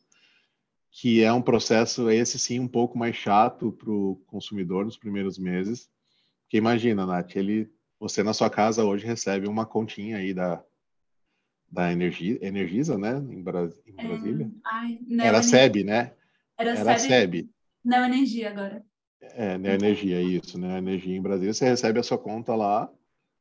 que é um processo, esse sim, um pouco mais chato para o consumidor nos primeiros meses. Porque imagina, Nath, ele, você na sua casa hoje recebe uma continha aí da, da Energia, Energisa, né, em, Bras, em é, Brasília. É, ai, Era SEB, né? Era, Era SEB. Não Energia agora. É, Neo Energia, isso, né? Energia em Brasília, você recebe a sua conta lá,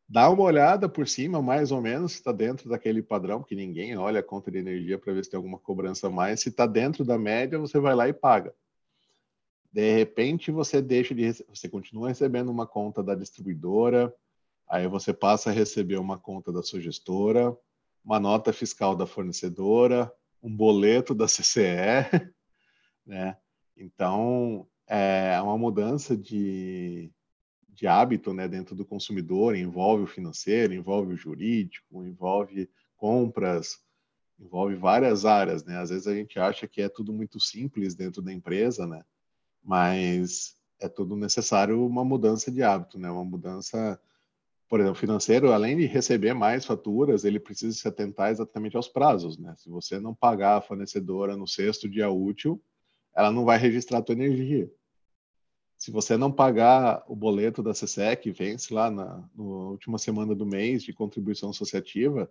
dá uma olhada por cima, mais ou menos, se está dentro daquele padrão, porque ninguém olha a conta de energia para ver se tem alguma cobrança a mais. Se está dentro da média, você vai lá e paga. De repente, você deixa de você continua recebendo uma conta da distribuidora, aí você passa a receber uma conta da sua gestora, uma nota fiscal da fornecedora, um boleto da CCE, né? Então, é uma mudança de, de hábito né, dentro do consumidor, envolve o financeiro, envolve o jurídico, envolve compras, envolve várias áreas, né? Às vezes a gente acha que é tudo muito simples dentro da empresa, né? Mas é tudo necessário uma mudança de hábito, né? Uma mudança, por exemplo, financeiro, além de receber mais faturas, ele precisa se atentar exatamente aos prazos, né? Se você não pagar a fornecedora no sexto dia útil, ela não vai registrar a tua energia se você não pagar o boleto da que vence lá na, na última semana do mês de contribuição associativa,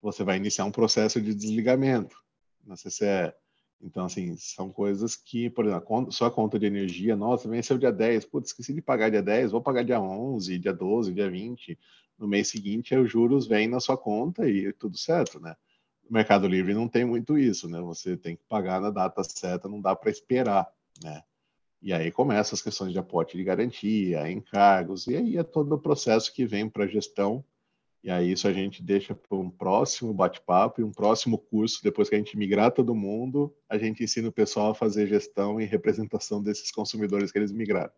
você vai iniciar um processo de desligamento na CCE. Então, assim, são coisas que, por exemplo, sua conta de energia, nossa, venceu dia 10, putz, esqueci de pagar dia 10, vou pagar dia 11, dia 12, dia 20. No mês seguinte, os juros vêm na sua conta e tudo certo, né? No Mercado Livre não tem muito isso, né? Você tem que pagar na data certa, não dá para esperar, né? E aí começam as questões de aporte de garantia, encargos, e aí é todo o processo que vem para a gestão. E aí isso a gente deixa para um próximo bate-papo e um próximo curso, depois que a gente migrar todo mundo, a gente ensina o pessoal a fazer gestão e representação desses consumidores que eles migraram.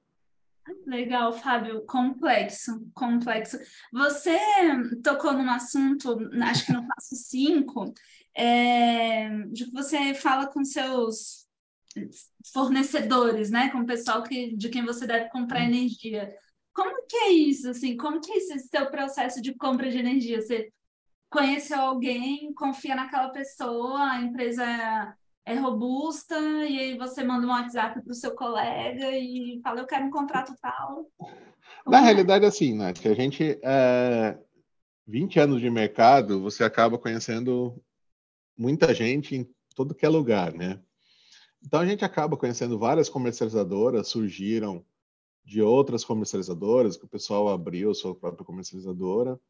Legal, Fábio, complexo, complexo. Você tocou num assunto, acho que no passo 5, é, de que você fala com seus fornecedores, né? Com o pessoal que, de quem você deve comprar energia. Como que é isso, assim? Como que é esse seu processo de compra de energia? Você conheceu alguém, confia naquela pessoa, a empresa é, é robusta, e aí você manda um WhatsApp para o seu colega e fala, eu quero um contrato tal. Na é? realidade, assim, né? Que a gente... É... 20 anos de mercado, você acaba conhecendo muita gente em todo que é lugar, né? Então a gente acaba conhecendo várias comercializadoras, surgiram de outras comercializadoras, que o pessoal abriu sua própria comercializadora.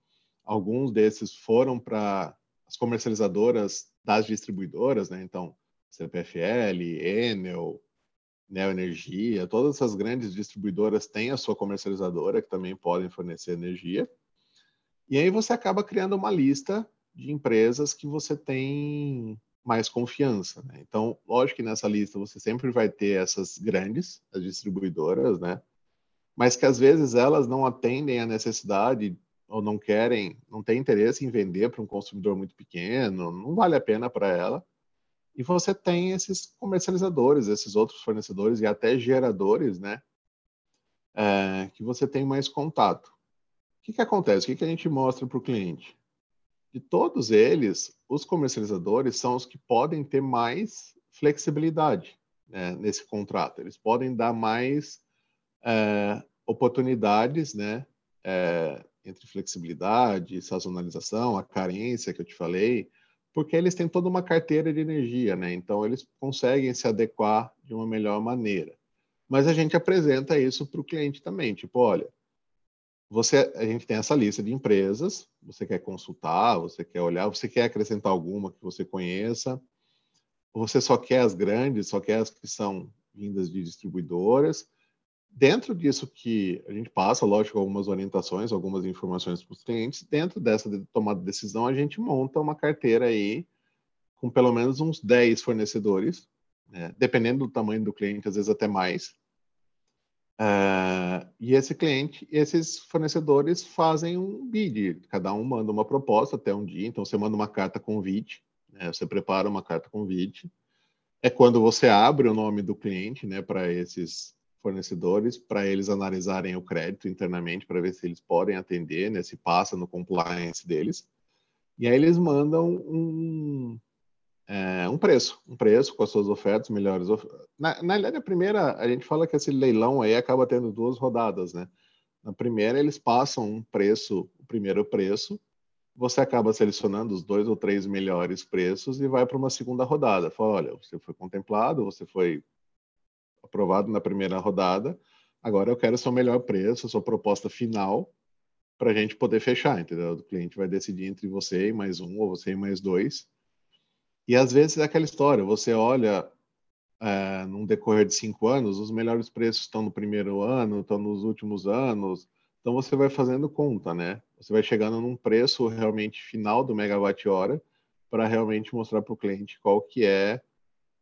Alguns desses foram para as comercializadoras das distribuidoras, né? Então, CPFL, Enel, Neoenergia, todas essas grandes distribuidoras têm a sua comercializadora, que também podem fornecer energia. E aí você acaba criando uma lista de empresas que você tem mais confiança. Né? Então, lógico que nessa lista você sempre vai ter essas grandes, as distribuidoras, né? Mas que às vezes elas não atendem a necessidade ou não querem, não têm interesse em vender para um consumidor muito pequeno, não vale a pena para ela. E você tem esses comercializadores, esses outros fornecedores e até geradores, né? É, que você tem mais contato. O que, que acontece? O que, que a gente mostra para o cliente? De todos eles, os comercializadores são os que podem ter mais flexibilidade né, nesse contrato. Eles podem dar mais é, oportunidades, né? É, entre flexibilidade, sazonalização, a carência que eu te falei, porque eles têm toda uma carteira de energia, né? Então eles conseguem se adequar de uma melhor maneira. Mas a gente apresenta isso para o cliente também, tipo, olha, você, a gente tem essa lista de empresas, você quer consultar, você quer olhar, você quer acrescentar alguma que você conheça, você só quer as grandes, só quer as que são vindas de distribuidoras, Dentro disso que a gente passa, lógico, algumas orientações, algumas informações para os clientes, dentro dessa tomada de decisão, a gente monta uma carteira aí com pelo menos uns 10 fornecedores, né? dependendo do tamanho do cliente, às vezes até mais. Uh, e esse cliente, esses fornecedores fazem um bid, cada um manda uma proposta até um dia, então você manda uma carta convite, né? você prepara uma carta convite, é quando você abre o nome do cliente né, para esses fornecedores para eles analisarem o crédito internamente para ver se eles podem atender, né, se passa no compliance deles. E aí eles mandam um, é, um preço, um preço com as suas ofertas, melhores ofertas. Na, na realidade, a primeira, a gente fala que esse leilão aí acaba tendo duas rodadas, né? Na primeira, eles passam um preço, o primeiro preço, você acaba selecionando os dois ou três melhores preços e vai para uma segunda rodada. Fala, olha, você foi contemplado, você foi aprovado na primeira rodada. Agora eu quero seu melhor preço, sua proposta final, para a gente poder fechar, entendeu? O cliente vai decidir entre você e mais um, ou você e mais dois. E às vezes é aquela história, você olha é, num decorrer de cinco anos, os melhores preços estão no primeiro ano, estão nos últimos anos, então você vai fazendo conta, né? Você vai chegando num preço realmente final do megawatt-hora para realmente mostrar para o cliente qual que é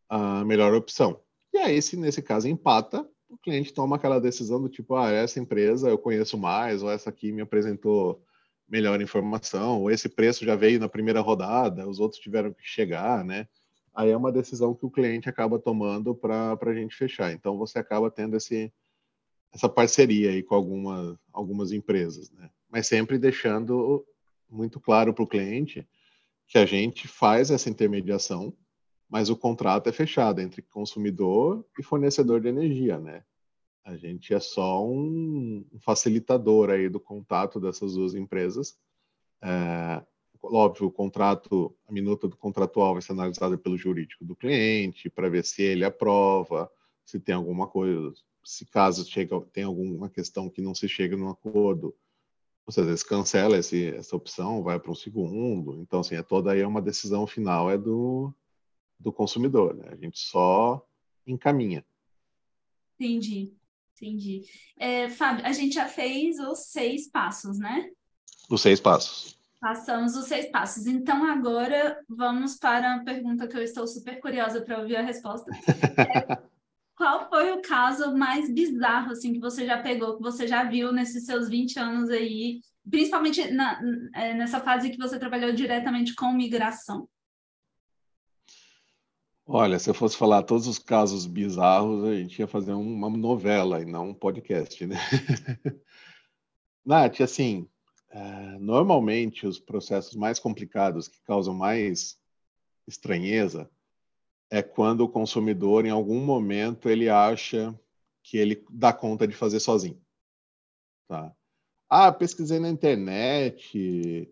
a melhor opção. E aí, se nesse caso empata, o cliente toma aquela decisão do tipo, ah, essa empresa eu conheço mais, ou essa aqui me apresentou melhor informação, ou esse preço já veio na primeira rodada, os outros tiveram que chegar, né? Aí é uma decisão que o cliente acaba tomando para a gente fechar. Então você acaba tendo esse, essa parceria aí com alguma, algumas empresas, né? Mas sempre deixando muito claro para o cliente que a gente faz essa intermediação mas o contrato é fechado entre consumidor e fornecedor de energia, né? A gente é só um facilitador aí do contato dessas duas empresas. É, óbvio, o contrato, a minuta do contratual vai ser analisada pelo jurídico do cliente para ver se ele aprova, se tem alguma coisa, se caso chega, tem alguma questão que não se chega no acordo, você às vezes cancela esse, essa opção, vai para um segundo. Então, assim, é toda aí uma decisão final é do, do consumidor, né? A gente só encaminha. Entendi, entendi. É, Fábio, a gente já fez os seis passos, né? Os seis passos. Passamos os seis passos. Então, agora vamos para a pergunta que eu estou super curiosa para ouvir a resposta. É, qual foi o caso mais bizarro assim, que você já pegou, que você já viu nesses seus 20 anos aí, principalmente na, é, nessa fase que você trabalhou diretamente com migração? Olha, se eu fosse falar todos os casos bizarros, a gente ia fazer uma novela e não um podcast, né? Nath, assim, é, normalmente os processos mais complicados que causam mais estranheza é quando o consumidor, em algum momento, ele acha que ele dá conta de fazer sozinho. Tá? Ah, pesquisei na internet,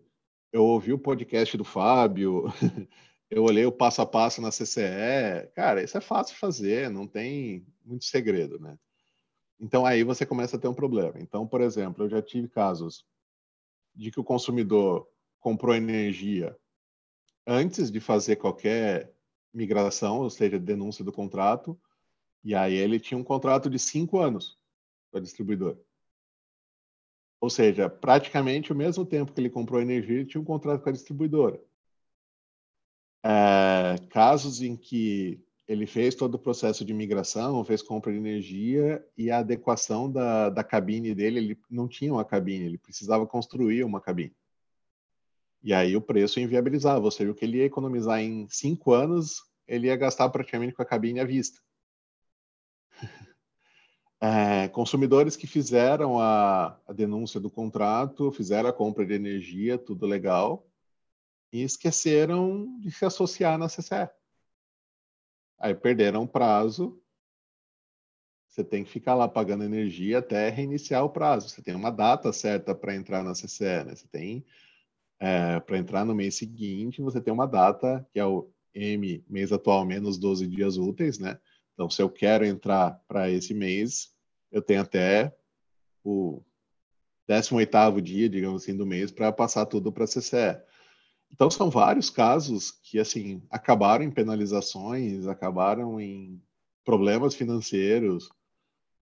eu ouvi o podcast do Fábio, eu olhei o passo a passo na CCE, cara, isso é fácil de fazer, não tem muito segredo, né? Então aí você começa a ter um problema. Então, por exemplo, eu já tive casos de que o consumidor comprou energia antes de fazer qualquer migração, ou seja, denúncia do contrato, e aí ele tinha um contrato de cinco anos com a distribuidora. Ou seja, praticamente o mesmo tempo que ele comprou energia, ele tinha um contrato com a distribuidora. É, casos em que ele fez todo o processo de migração, fez compra de energia e a adequação da, da cabine dele, ele não tinha uma cabine, ele precisava construir uma cabine. E aí o preço inviabilizava, ou seja, o que ele ia economizar em cinco anos, ele ia gastar praticamente com a cabine à vista. É, consumidores que fizeram a, a, denúncia do contrato, fizeram a compra de energia, tudo legal, e esqueceram de se associar na CCE. Aí perderam o prazo, você tem que ficar lá pagando energia até reiniciar o prazo. Você tem uma data certa para entrar na CCE, né? Você tem é, para entrar no mês seguinte, você tem uma data que é o M, mês atual menos 12 dias úteis, né? Então, se eu quero entrar para esse mês, eu tenho até o 18º dia, digamos assim, do mês para passar tudo para a CCE. Então, são vários casos que, assim, acabaram em penalizações, acabaram em problemas financeiros,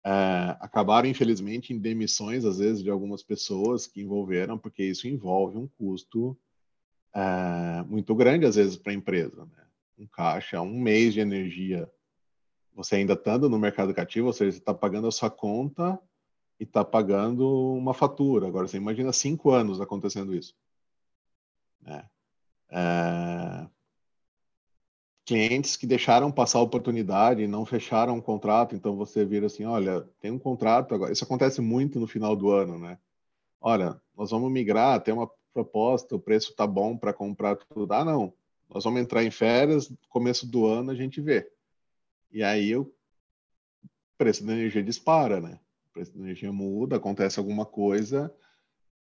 é, acabaram, infelizmente, em demissões, às vezes, de algumas pessoas que envolveram, porque isso envolve um custo é, muito grande, às vezes, para a empresa. Né? Um caixa, um mês de energia você ainda estando no mercado cativo, ou seja, você está pagando a sua conta e está pagando uma fatura. Agora, você imagina cinco anos acontecendo isso. Né? É... Clientes que deixaram passar a oportunidade e não fecharam o contrato, então você vira assim, olha, tem um contrato agora. Isso acontece muito no final do ano, né? Olha, nós vamos migrar, tem uma proposta, o preço tá bom para comprar tudo. Ah, não, nós vamos entrar em férias, começo do ano a gente vê. E aí o preço da energia dispara, né? O preço da energia muda, acontece alguma coisa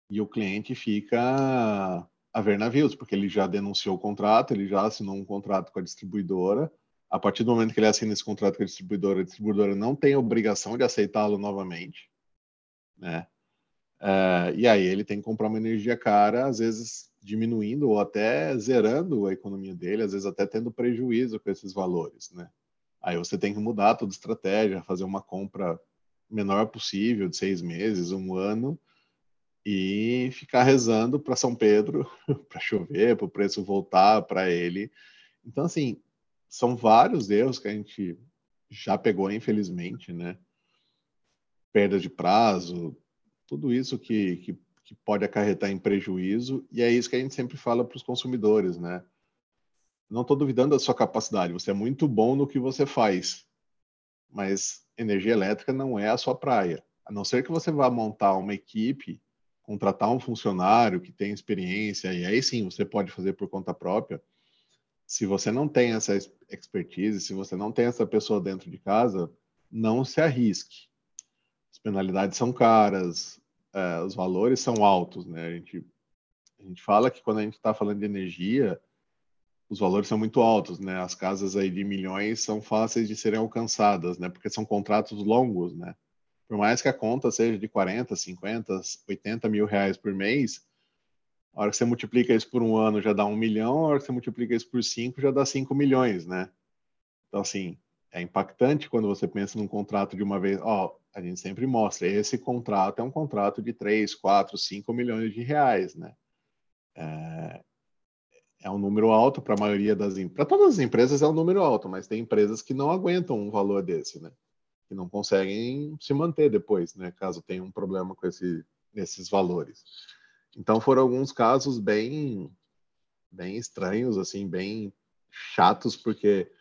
e o cliente fica a ver navios, porque ele já denunciou o contrato, ele já assinou um contrato com a distribuidora. A partir do momento que ele assina esse contrato com a distribuidora, a distribuidora não tem obrigação de aceitá-lo novamente, né? Uh, e aí ele tem que comprar uma energia cara, às vezes diminuindo ou até zerando a economia dele, às vezes até tendo prejuízo com esses valores, né? Aí você tem que mudar toda a estratégia, fazer uma compra menor possível, de seis meses, um ano, e ficar rezando para São Pedro, para chover, para o preço voltar para ele. Então, assim, são vários erros que a gente já pegou, infelizmente, né? Perda de prazo, tudo isso que, que, que pode acarretar em prejuízo, e é isso que a gente sempre fala para os consumidores, né? não estou duvidando da sua capacidade, você é muito bom no que você faz, mas energia elétrica não é a sua praia. A não ser que você vá montar uma equipe, contratar um funcionário que tem experiência, e aí sim você pode fazer por conta própria. Se você não tem essa expertise, se você não tem essa pessoa dentro de casa, não se arrisque. As penalidades são caras, é, os valores são altos, né? A gente, a gente fala que quando a gente está falando de energia, os valores são muito altos, né? As casas aí de milhões são fáceis de serem alcançadas, né? Porque são contratos longos, né? Por mais que a conta seja de 40, 50, 80 mil reais por mês, a hora que você multiplica isso por um ano já dá um milhão, a hora que você multiplica isso por cinco já dá cinco milhões, né? Então, assim, é impactante quando você pensa num contrato de uma vez. Ó, a gente sempre mostra, esse contrato é um contrato de 3, 4, 5 milhões de reais, né? É, é um número alto para a maioria das para todas as empresas é um número alto, mas tem empresas que não aguentam um valor desse, né? Que não conseguem se manter depois, né? Caso tenha um problema com esse, esses valores. Então foram alguns casos bem bem estranhos, assim, bem chatos, porque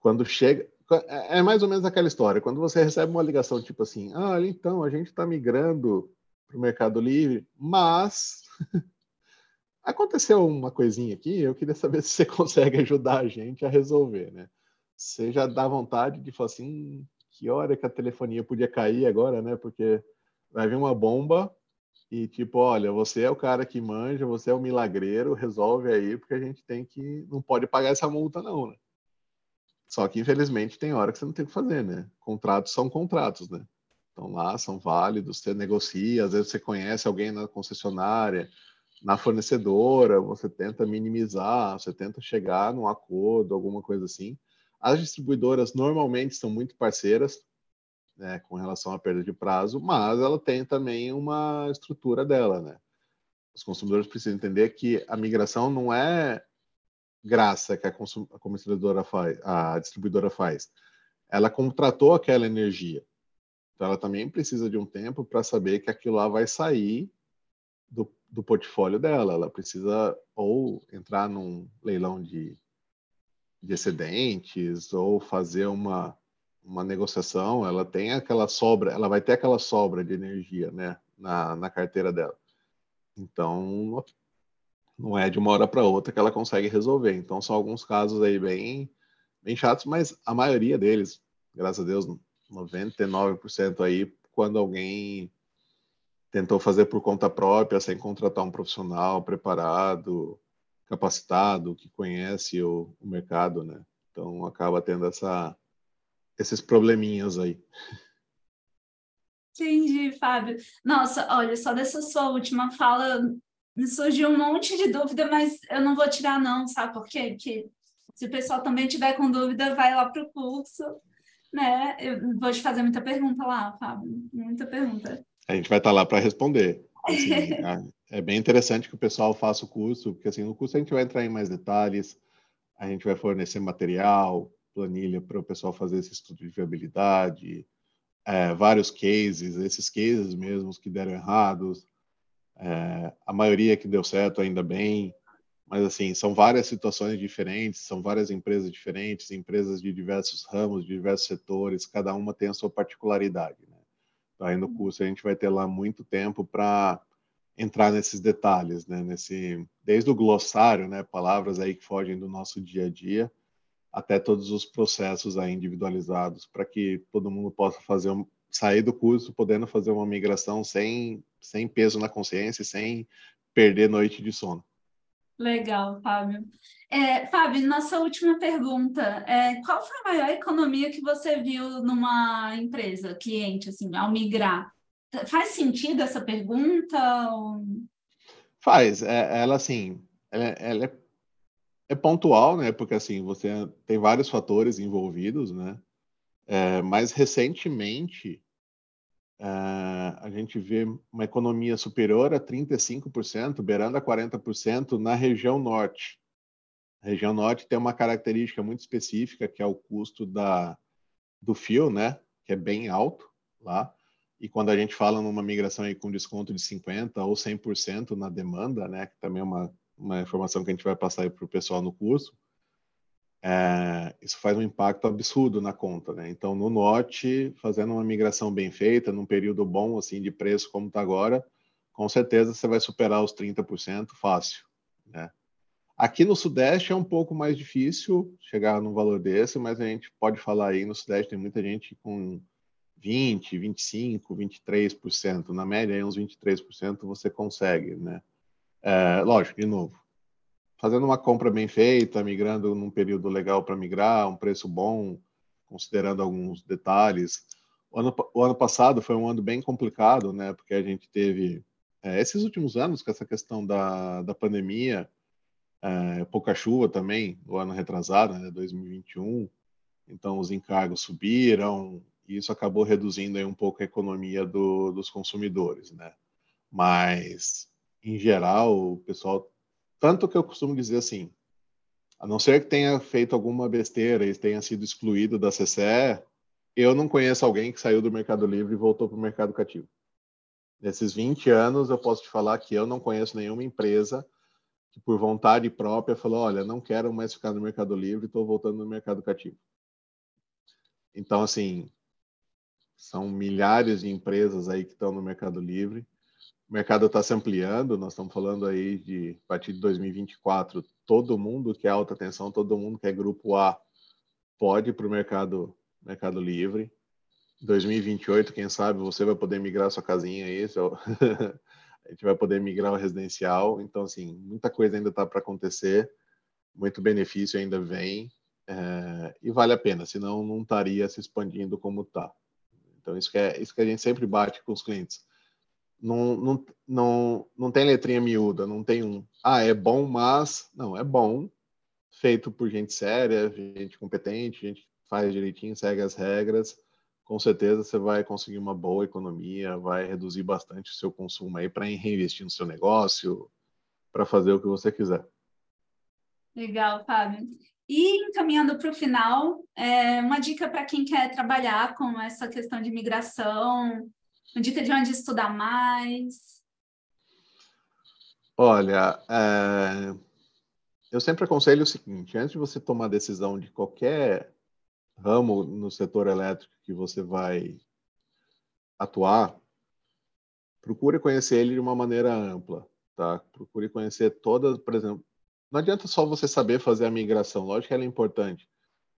quando chega é, é mais ou menos aquela história. Quando você recebe uma ligação tipo assim, ah, então a gente está migrando para o Mercado Livre, mas Aconteceu uma coisinha aqui, eu queria saber se você consegue ajudar a gente a resolver, né? Você já dá vontade de falar assim, que hora que a telefonia podia cair agora, né? Porque vai vir uma bomba e tipo, olha, você é o cara que manja, você é o milagreiro, resolve aí, porque a gente tem que não pode pagar essa multa não, né? Só que infelizmente tem hora que você não tem o que fazer, né? Contratos são contratos, né? Estão lá, são válidos, você negocia, às vezes você conhece alguém na concessionária, na fornecedora, você tenta minimizar, você tenta chegar num acordo, alguma coisa assim. As distribuidoras normalmente são muito parceiras né, com relação à perda de prazo, mas ela tem também uma estrutura dela, né? Os consumidores precisam entender que a migração não é graça que a, consumidora faz, a distribuidora faz? Ela contratou aquela energia. Então, ela também precisa de um tempo para saber que aquilo lá vai sair do, do portfólio dela. Ela precisa ou entrar num leilão de, de excedentes ou fazer uma, uma negociação. Ela tem aquela sobra, ela vai ter aquela sobra de energia, né, na, na carteira dela. Então, não é de uma hora para outra que ela consegue resolver. Então, são alguns casos aí bem, bem chatos, mas a maioria deles, graças a Deus, 99% aí, quando alguém tentou fazer por conta própria, sem contratar um profissional preparado, capacitado, que conhece o, o mercado, né? Então, acaba tendo essa, esses probleminhas aí. Entendi, Fábio. Nossa, olha, só dessa sua última fala me surgiu um monte de dúvida, mas eu não vou tirar não, sabe por quê? Porque se o pessoal também tiver com dúvida, vai lá para o curso, né? Eu vou te fazer muita pergunta lá, Fábio, muita pergunta. A gente vai estar lá para responder. Assim, é bem interessante que o pessoal faça o curso, porque assim, no curso a gente vai entrar em mais detalhes, a gente vai fornecer material, planilha para o pessoal fazer esse estudo de viabilidade, é, vários cases, esses cases mesmos que deram errados, é, a maioria que deu certo ainda bem, mas assim, são várias situações diferentes, são várias empresas diferentes, empresas de diversos ramos, de diversos setores, cada uma tem a sua particularidade. Né? Então, aí no uhum. curso a gente vai ter lá muito tempo para entrar nesses detalhes, né? Nesse, desde o glossário, né? Palavras aí que fogem do nosso dia a dia, até todos os processos aí individualizados, para que todo mundo possa fazer um, sair do curso podendo fazer uma migração sem, sem peso na consciência, sem perder noite de sono. Legal, Fábio. É, Fábio, nossa última pergunta. É, qual foi a maior economia que você viu numa empresa, cliente, assim, ao migrar? Faz sentido essa pergunta? Faz. É, ela, assim, ela, ela é, é, pontual, né? Porque, assim, você tem vários fatores envolvidos, né? É, mas, recentemente, Uh, a gente vê uma economia superior a 35%, beirando a 40% na região norte. A região norte tem uma característica muito específica, que é o custo da, do fio, né? que é bem alto lá. E quando a gente fala numa migração aí com desconto de 50% ou 100% na demanda, né? que também é uma, uma informação que a gente vai passar para o pessoal no curso, é, isso faz um impacto absurdo na conta, né? Então, no norte, fazendo uma migração bem feita, num período bom assim de preço como está agora, com certeza você vai superar os 30% fácil, né? Aqui no sudeste é um pouco mais difícil chegar num valor desse, mas a gente pode falar aí no sudeste tem muita gente com 20, 25, 23%, na média aí uns 23% você consegue, né? É, lógico, de novo, fazendo uma compra bem feita, migrando num período legal para migrar, um preço bom, considerando alguns detalhes. O ano, o ano passado foi um ano bem complicado, né? Porque a gente teve é, esses últimos anos com essa questão da, da pandemia, é, pouca chuva também, no ano retrasado, né? 2021. Então os encargos subiram e isso acabou reduzindo aí um pouco a economia do, dos consumidores, né? Mas em geral o pessoal tanto que eu costumo dizer assim, a não ser que tenha feito alguma besteira e tenha sido excluído da CCE, eu não conheço alguém que saiu do Mercado Livre e voltou para o mercado cativo. Nesses 20 anos, eu posso te falar que eu não conheço nenhuma empresa que, por vontade própria, falou: olha, não quero mais ficar no Mercado Livre, estou voltando no mercado cativo. Então, assim, são milhares de empresas aí que estão no Mercado Livre o mercado está se ampliando, nós estamos falando aí de a partir de 2024, todo mundo que é alta tensão, todo mundo que é grupo A pode ir para o mercado, mercado livre. 2028, quem sabe você vai poder migrar sua casinha aí, seu... a gente vai poder migrar o residencial. Então, assim, muita coisa ainda está para acontecer, muito benefício ainda vem é... e vale a pena, senão não estaria se expandindo como está. Então, isso que, é, isso que a gente sempre bate com os clientes não, não, não, não tem letrinha miúda, não tem um, ah, é bom, mas. Não, é bom, feito por gente séria, gente competente, gente que faz direitinho, segue as regras. Com certeza você vai conseguir uma boa economia, vai reduzir bastante o seu consumo aí para reinvestir no seu negócio, para fazer o que você quiser. Legal, Fábio. E encaminhando para o final, é, uma dica para quem quer trabalhar com essa questão de migração, uma dica de onde estudar mais. Olha, é, eu sempre aconselho o seguinte: antes de você tomar decisão de qualquer ramo no setor elétrico que você vai atuar, procure conhecer ele de uma maneira ampla, tá? Procure conhecer todas, por exemplo, não adianta só você saber fazer a migração, lógico que ela é importante,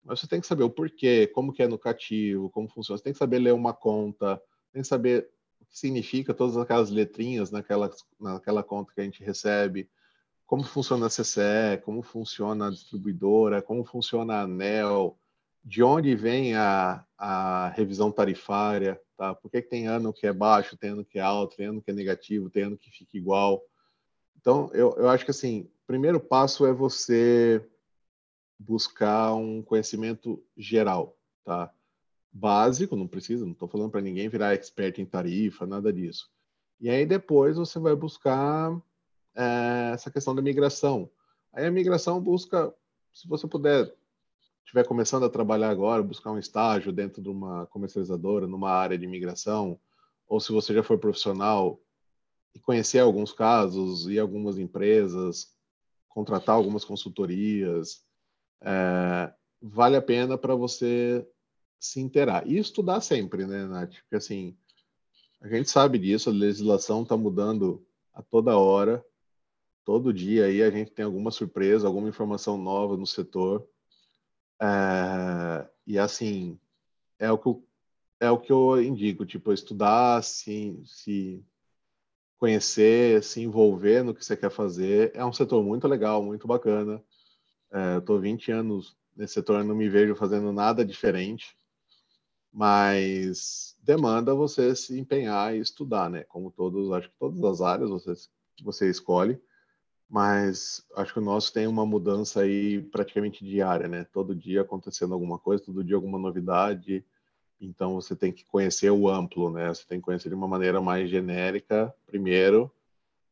mas você tem que saber o porquê, como que é no cativo, como funciona, você tem que saber ler uma conta, tem que saber o que significa todas aquelas letrinhas naquela, naquela conta que a gente recebe, como funciona a CCE, como funciona a distribuidora, como funciona a ANEL, de onde vem a, a revisão tarifária, tá? Por que, tem ano que é baixo, tem ano que é alto, tem ano que é negativo, tem ano que fica igual. Então, eu, eu acho que assim, primeiro passo é você buscar um conhecimento geral, tá? Básico, não precisa, não estou falando para ninguém virar expert em tarifa, nada disso. E aí depois você vai buscar é, essa questão da migração. Aí a migração busca, se você puder, estiver começando a trabalhar agora, buscar um estágio dentro de uma comercializadora, numa área de migração, ou se você já for profissional, e conhecer alguns casos e algumas empresas, contratar algumas consultorias, é, vale a pena para você se inteirar. E estudar sempre, né, Nath? Porque, assim, a gente sabe disso, a legislação está mudando a toda hora, todo dia aí a gente tem alguma surpresa, alguma informação nova no setor. É, e, assim, é o que eu, é o que eu indico, tipo, estudar, se, se conhecer, se envolver no que você quer fazer. É um setor muito legal, muito bacana. É, eu estou 20 anos nesse setor, não me vejo fazendo nada diferente, mas demanda você se empenhar e estudar, né? Como todos, acho que todas as áreas você, você escolhe, mas acho que o nosso tem uma mudança aí praticamente diária, né? Todo dia acontecendo alguma coisa, todo dia alguma novidade, então você tem que conhecer o amplo, né? Você tem que conhecer de uma maneira mais genérica primeiro,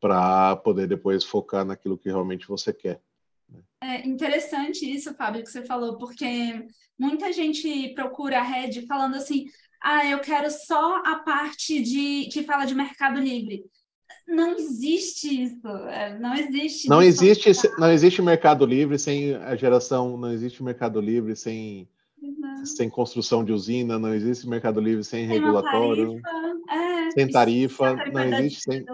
para poder depois focar naquilo que realmente você quer. Né? É interessante isso, Fábio, que você falou, porque muita gente procura a rede falando assim: ah, eu quero só a parte de que fala de Mercado Livre. Não existe isso, é, não existe. Não existe, não existe Mercado Livre sem a geração, não existe Mercado Livre sem sem construção de usina, não existe Mercado Livre sem, sem regulatório, tarifa, é, sem tarifa, não existe sem,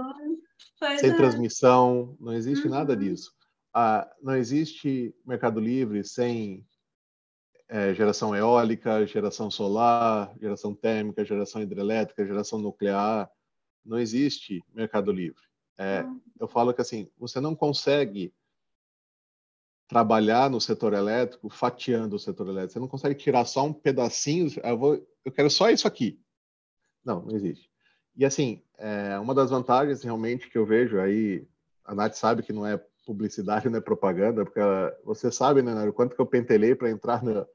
sem é. transmissão, não existe uhum. nada disso. Ah, não existe Mercado Livre sem é, geração eólica, geração solar, geração térmica, geração hidrelétrica, geração nuclear. Não existe Mercado Livre. É, uhum. Eu falo que assim, você não consegue trabalhar no setor elétrico fatiando o setor elétrico. Você não consegue tirar só um pedacinho, eu, vou, eu quero só isso aqui. Não, não existe. E assim, é, uma das vantagens realmente que eu vejo aí, a Nath sabe que não é publicidade, não é propaganda, porque ela, você sabe, né, o quanto que eu pentelei para entrar na,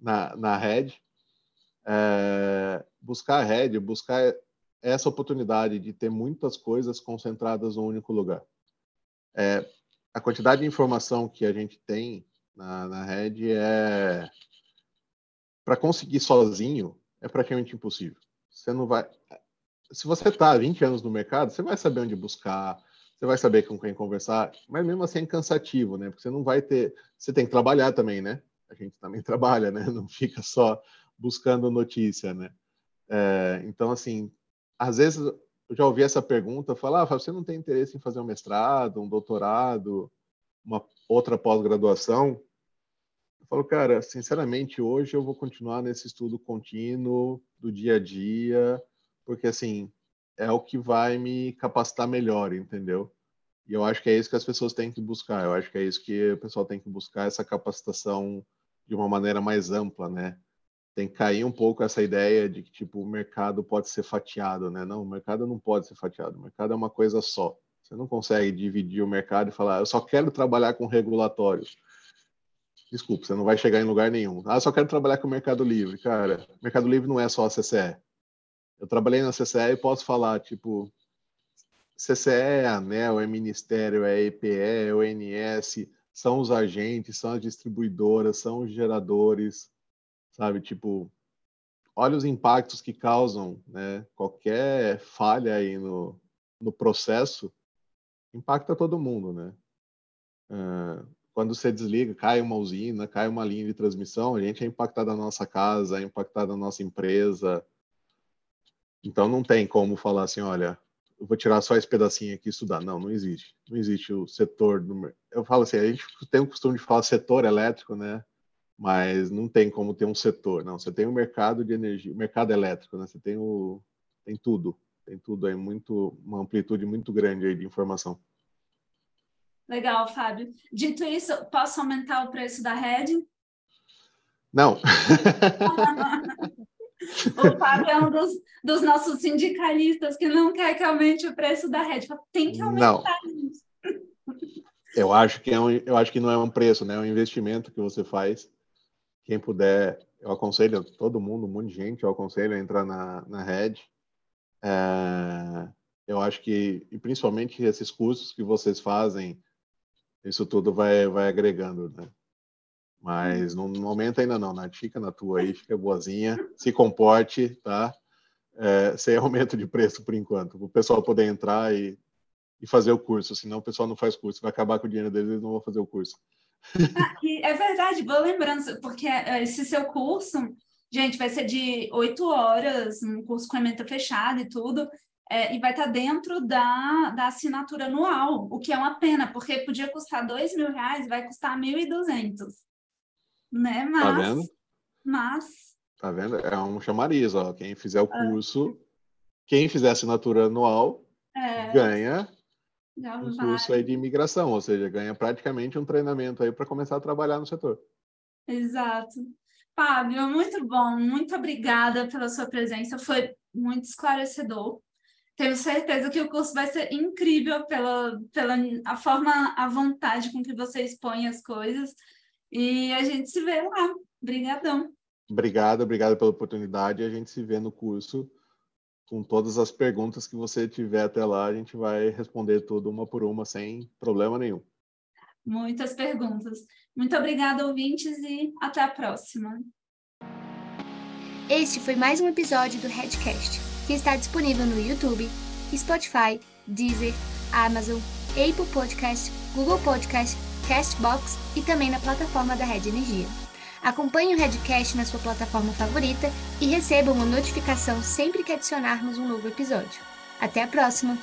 na, na rede. É, buscar a rede, buscar essa oportunidade de ter muitas coisas concentradas num único lugar. É, a quantidade de informação que a gente tem na, na rede é para conseguir sozinho é praticamente impossível. Você não vai se você está há 20 anos no mercado, você vai saber onde buscar, você vai saber com quem conversar, mas mesmo assim é cansativo, né? Porque você não vai ter, você tem que trabalhar também, né? A gente também trabalha, né? Não fica só buscando notícia, né? É, então, assim, às vezes eu já ouvi essa pergunta, falar, ah, você não tem interesse em fazer um mestrado, um doutorado, uma outra pós-graduação? Eu falo, cara, sinceramente, hoje eu vou continuar nesse estudo contínuo do dia a dia, porque assim, é o que vai me capacitar melhor, entendeu? E eu acho que é isso que as pessoas têm que buscar. Eu acho que é isso que o pessoal tem que buscar essa capacitação de uma maneira mais ampla, né? Tem que cair um pouco essa ideia de que tipo o mercado pode ser fatiado, né? Não, o mercado não pode ser fatiado. O mercado é uma coisa só. Você não consegue dividir o mercado e falar, eu só quero trabalhar com regulatórios. Desculpa, você não vai chegar em lugar nenhum. Ah, eu só quero trabalhar com o Mercado Livre. Cara, Mercado Livre não é só a CCE. Eu trabalhei na CCE e posso falar, tipo, CCE é ANEL, é Ministério, é EPE, é ONS, são os agentes, são as distribuidoras, são os geradores, sabe? Tipo, olha os impactos que causam, né? Qualquer falha aí no, no processo impacta todo mundo, né? Uh, quando você desliga, cai uma usina, cai uma linha de transmissão, a gente é impactado na nossa casa, é impactado na nossa empresa. Então não tem como falar assim, olha, eu vou tirar só esse pedacinho aqui e estudar. Não, não existe. Não existe o setor do... Eu falo assim, a gente tem o costume de falar setor elétrico, né? Mas não tem como ter um setor, não. Você tem o mercado de energia, o mercado elétrico, né? Você tem o tem tudo, tem tudo aí muito uma amplitude muito grande aí de informação. Legal, Fábio. Dito isso, posso aumentar o preço da rede? Não. o Fábio é um dos, dos, nossos sindicalistas que não quer que aumente o preço da rede. Tem que aumentar isso. Eu acho que é um, eu acho que não é um preço, né? É um investimento que você faz. Quem puder, eu aconselho todo mundo, um monte de gente, eu aconselho a entrar na, na rede. É, eu acho que, e principalmente esses cursos que vocês fazem, isso tudo vai, vai agregando, né? Mas no momento ainda não, Nath, fica na tua aí, fica boazinha, se comporte, tá? É, sem aumento de preço por enquanto, o pessoal poder entrar e, e fazer o curso, senão o pessoal não faz curso, vai acabar com o dinheiro deles, eles não vão fazer o curso. Ah, é verdade, boa lembrança, porque é, esse seu curso, gente, vai ser de oito horas, um curso com a ementa fechada e tudo, é, e vai estar tá dentro da, da assinatura anual, o que é uma pena, porque podia custar dois mil reais, vai custar mil e duzentos, né? Tá mas, tá vendo? Mas... Tá vendo? É um chamariz, ó. Quem fizer o ah. curso, quem fizer assinatura anual, é, ganha um vai. curso aí de imigração, ou seja, ganha praticamente um treinamento aí para começar a trabalhar no setor. Exato. Fábio, muito bom, muito obrigada pela sua presença, foi muito esclarecedor. Tenho certeza que o curso vai ser incrível pela, pela a forma, a vontade com que você expõe as coisas. E a gente se vê lá. Obrigadão. Obrigado, obrigado pela oportunidade. A gente se vê no curso com todas as perguntas que você tiver até lá. A gente vai responder tudo uma por uma sem problema nenhum. Muitas perguntas. Muito obrigada, ouvintes, e até a próxima. Este foi mais um episódio do Redcast que está disponível no YouTube, Spotify, Deezer, Amazon, Apple Podcast, Google Podcast, Castbox e também na plataforma da Red Energia. Acompanhe o Redcast na sua plataforma favorita e receba uma notificação sempre que adicionarmos um novo episódio. Até a próxima!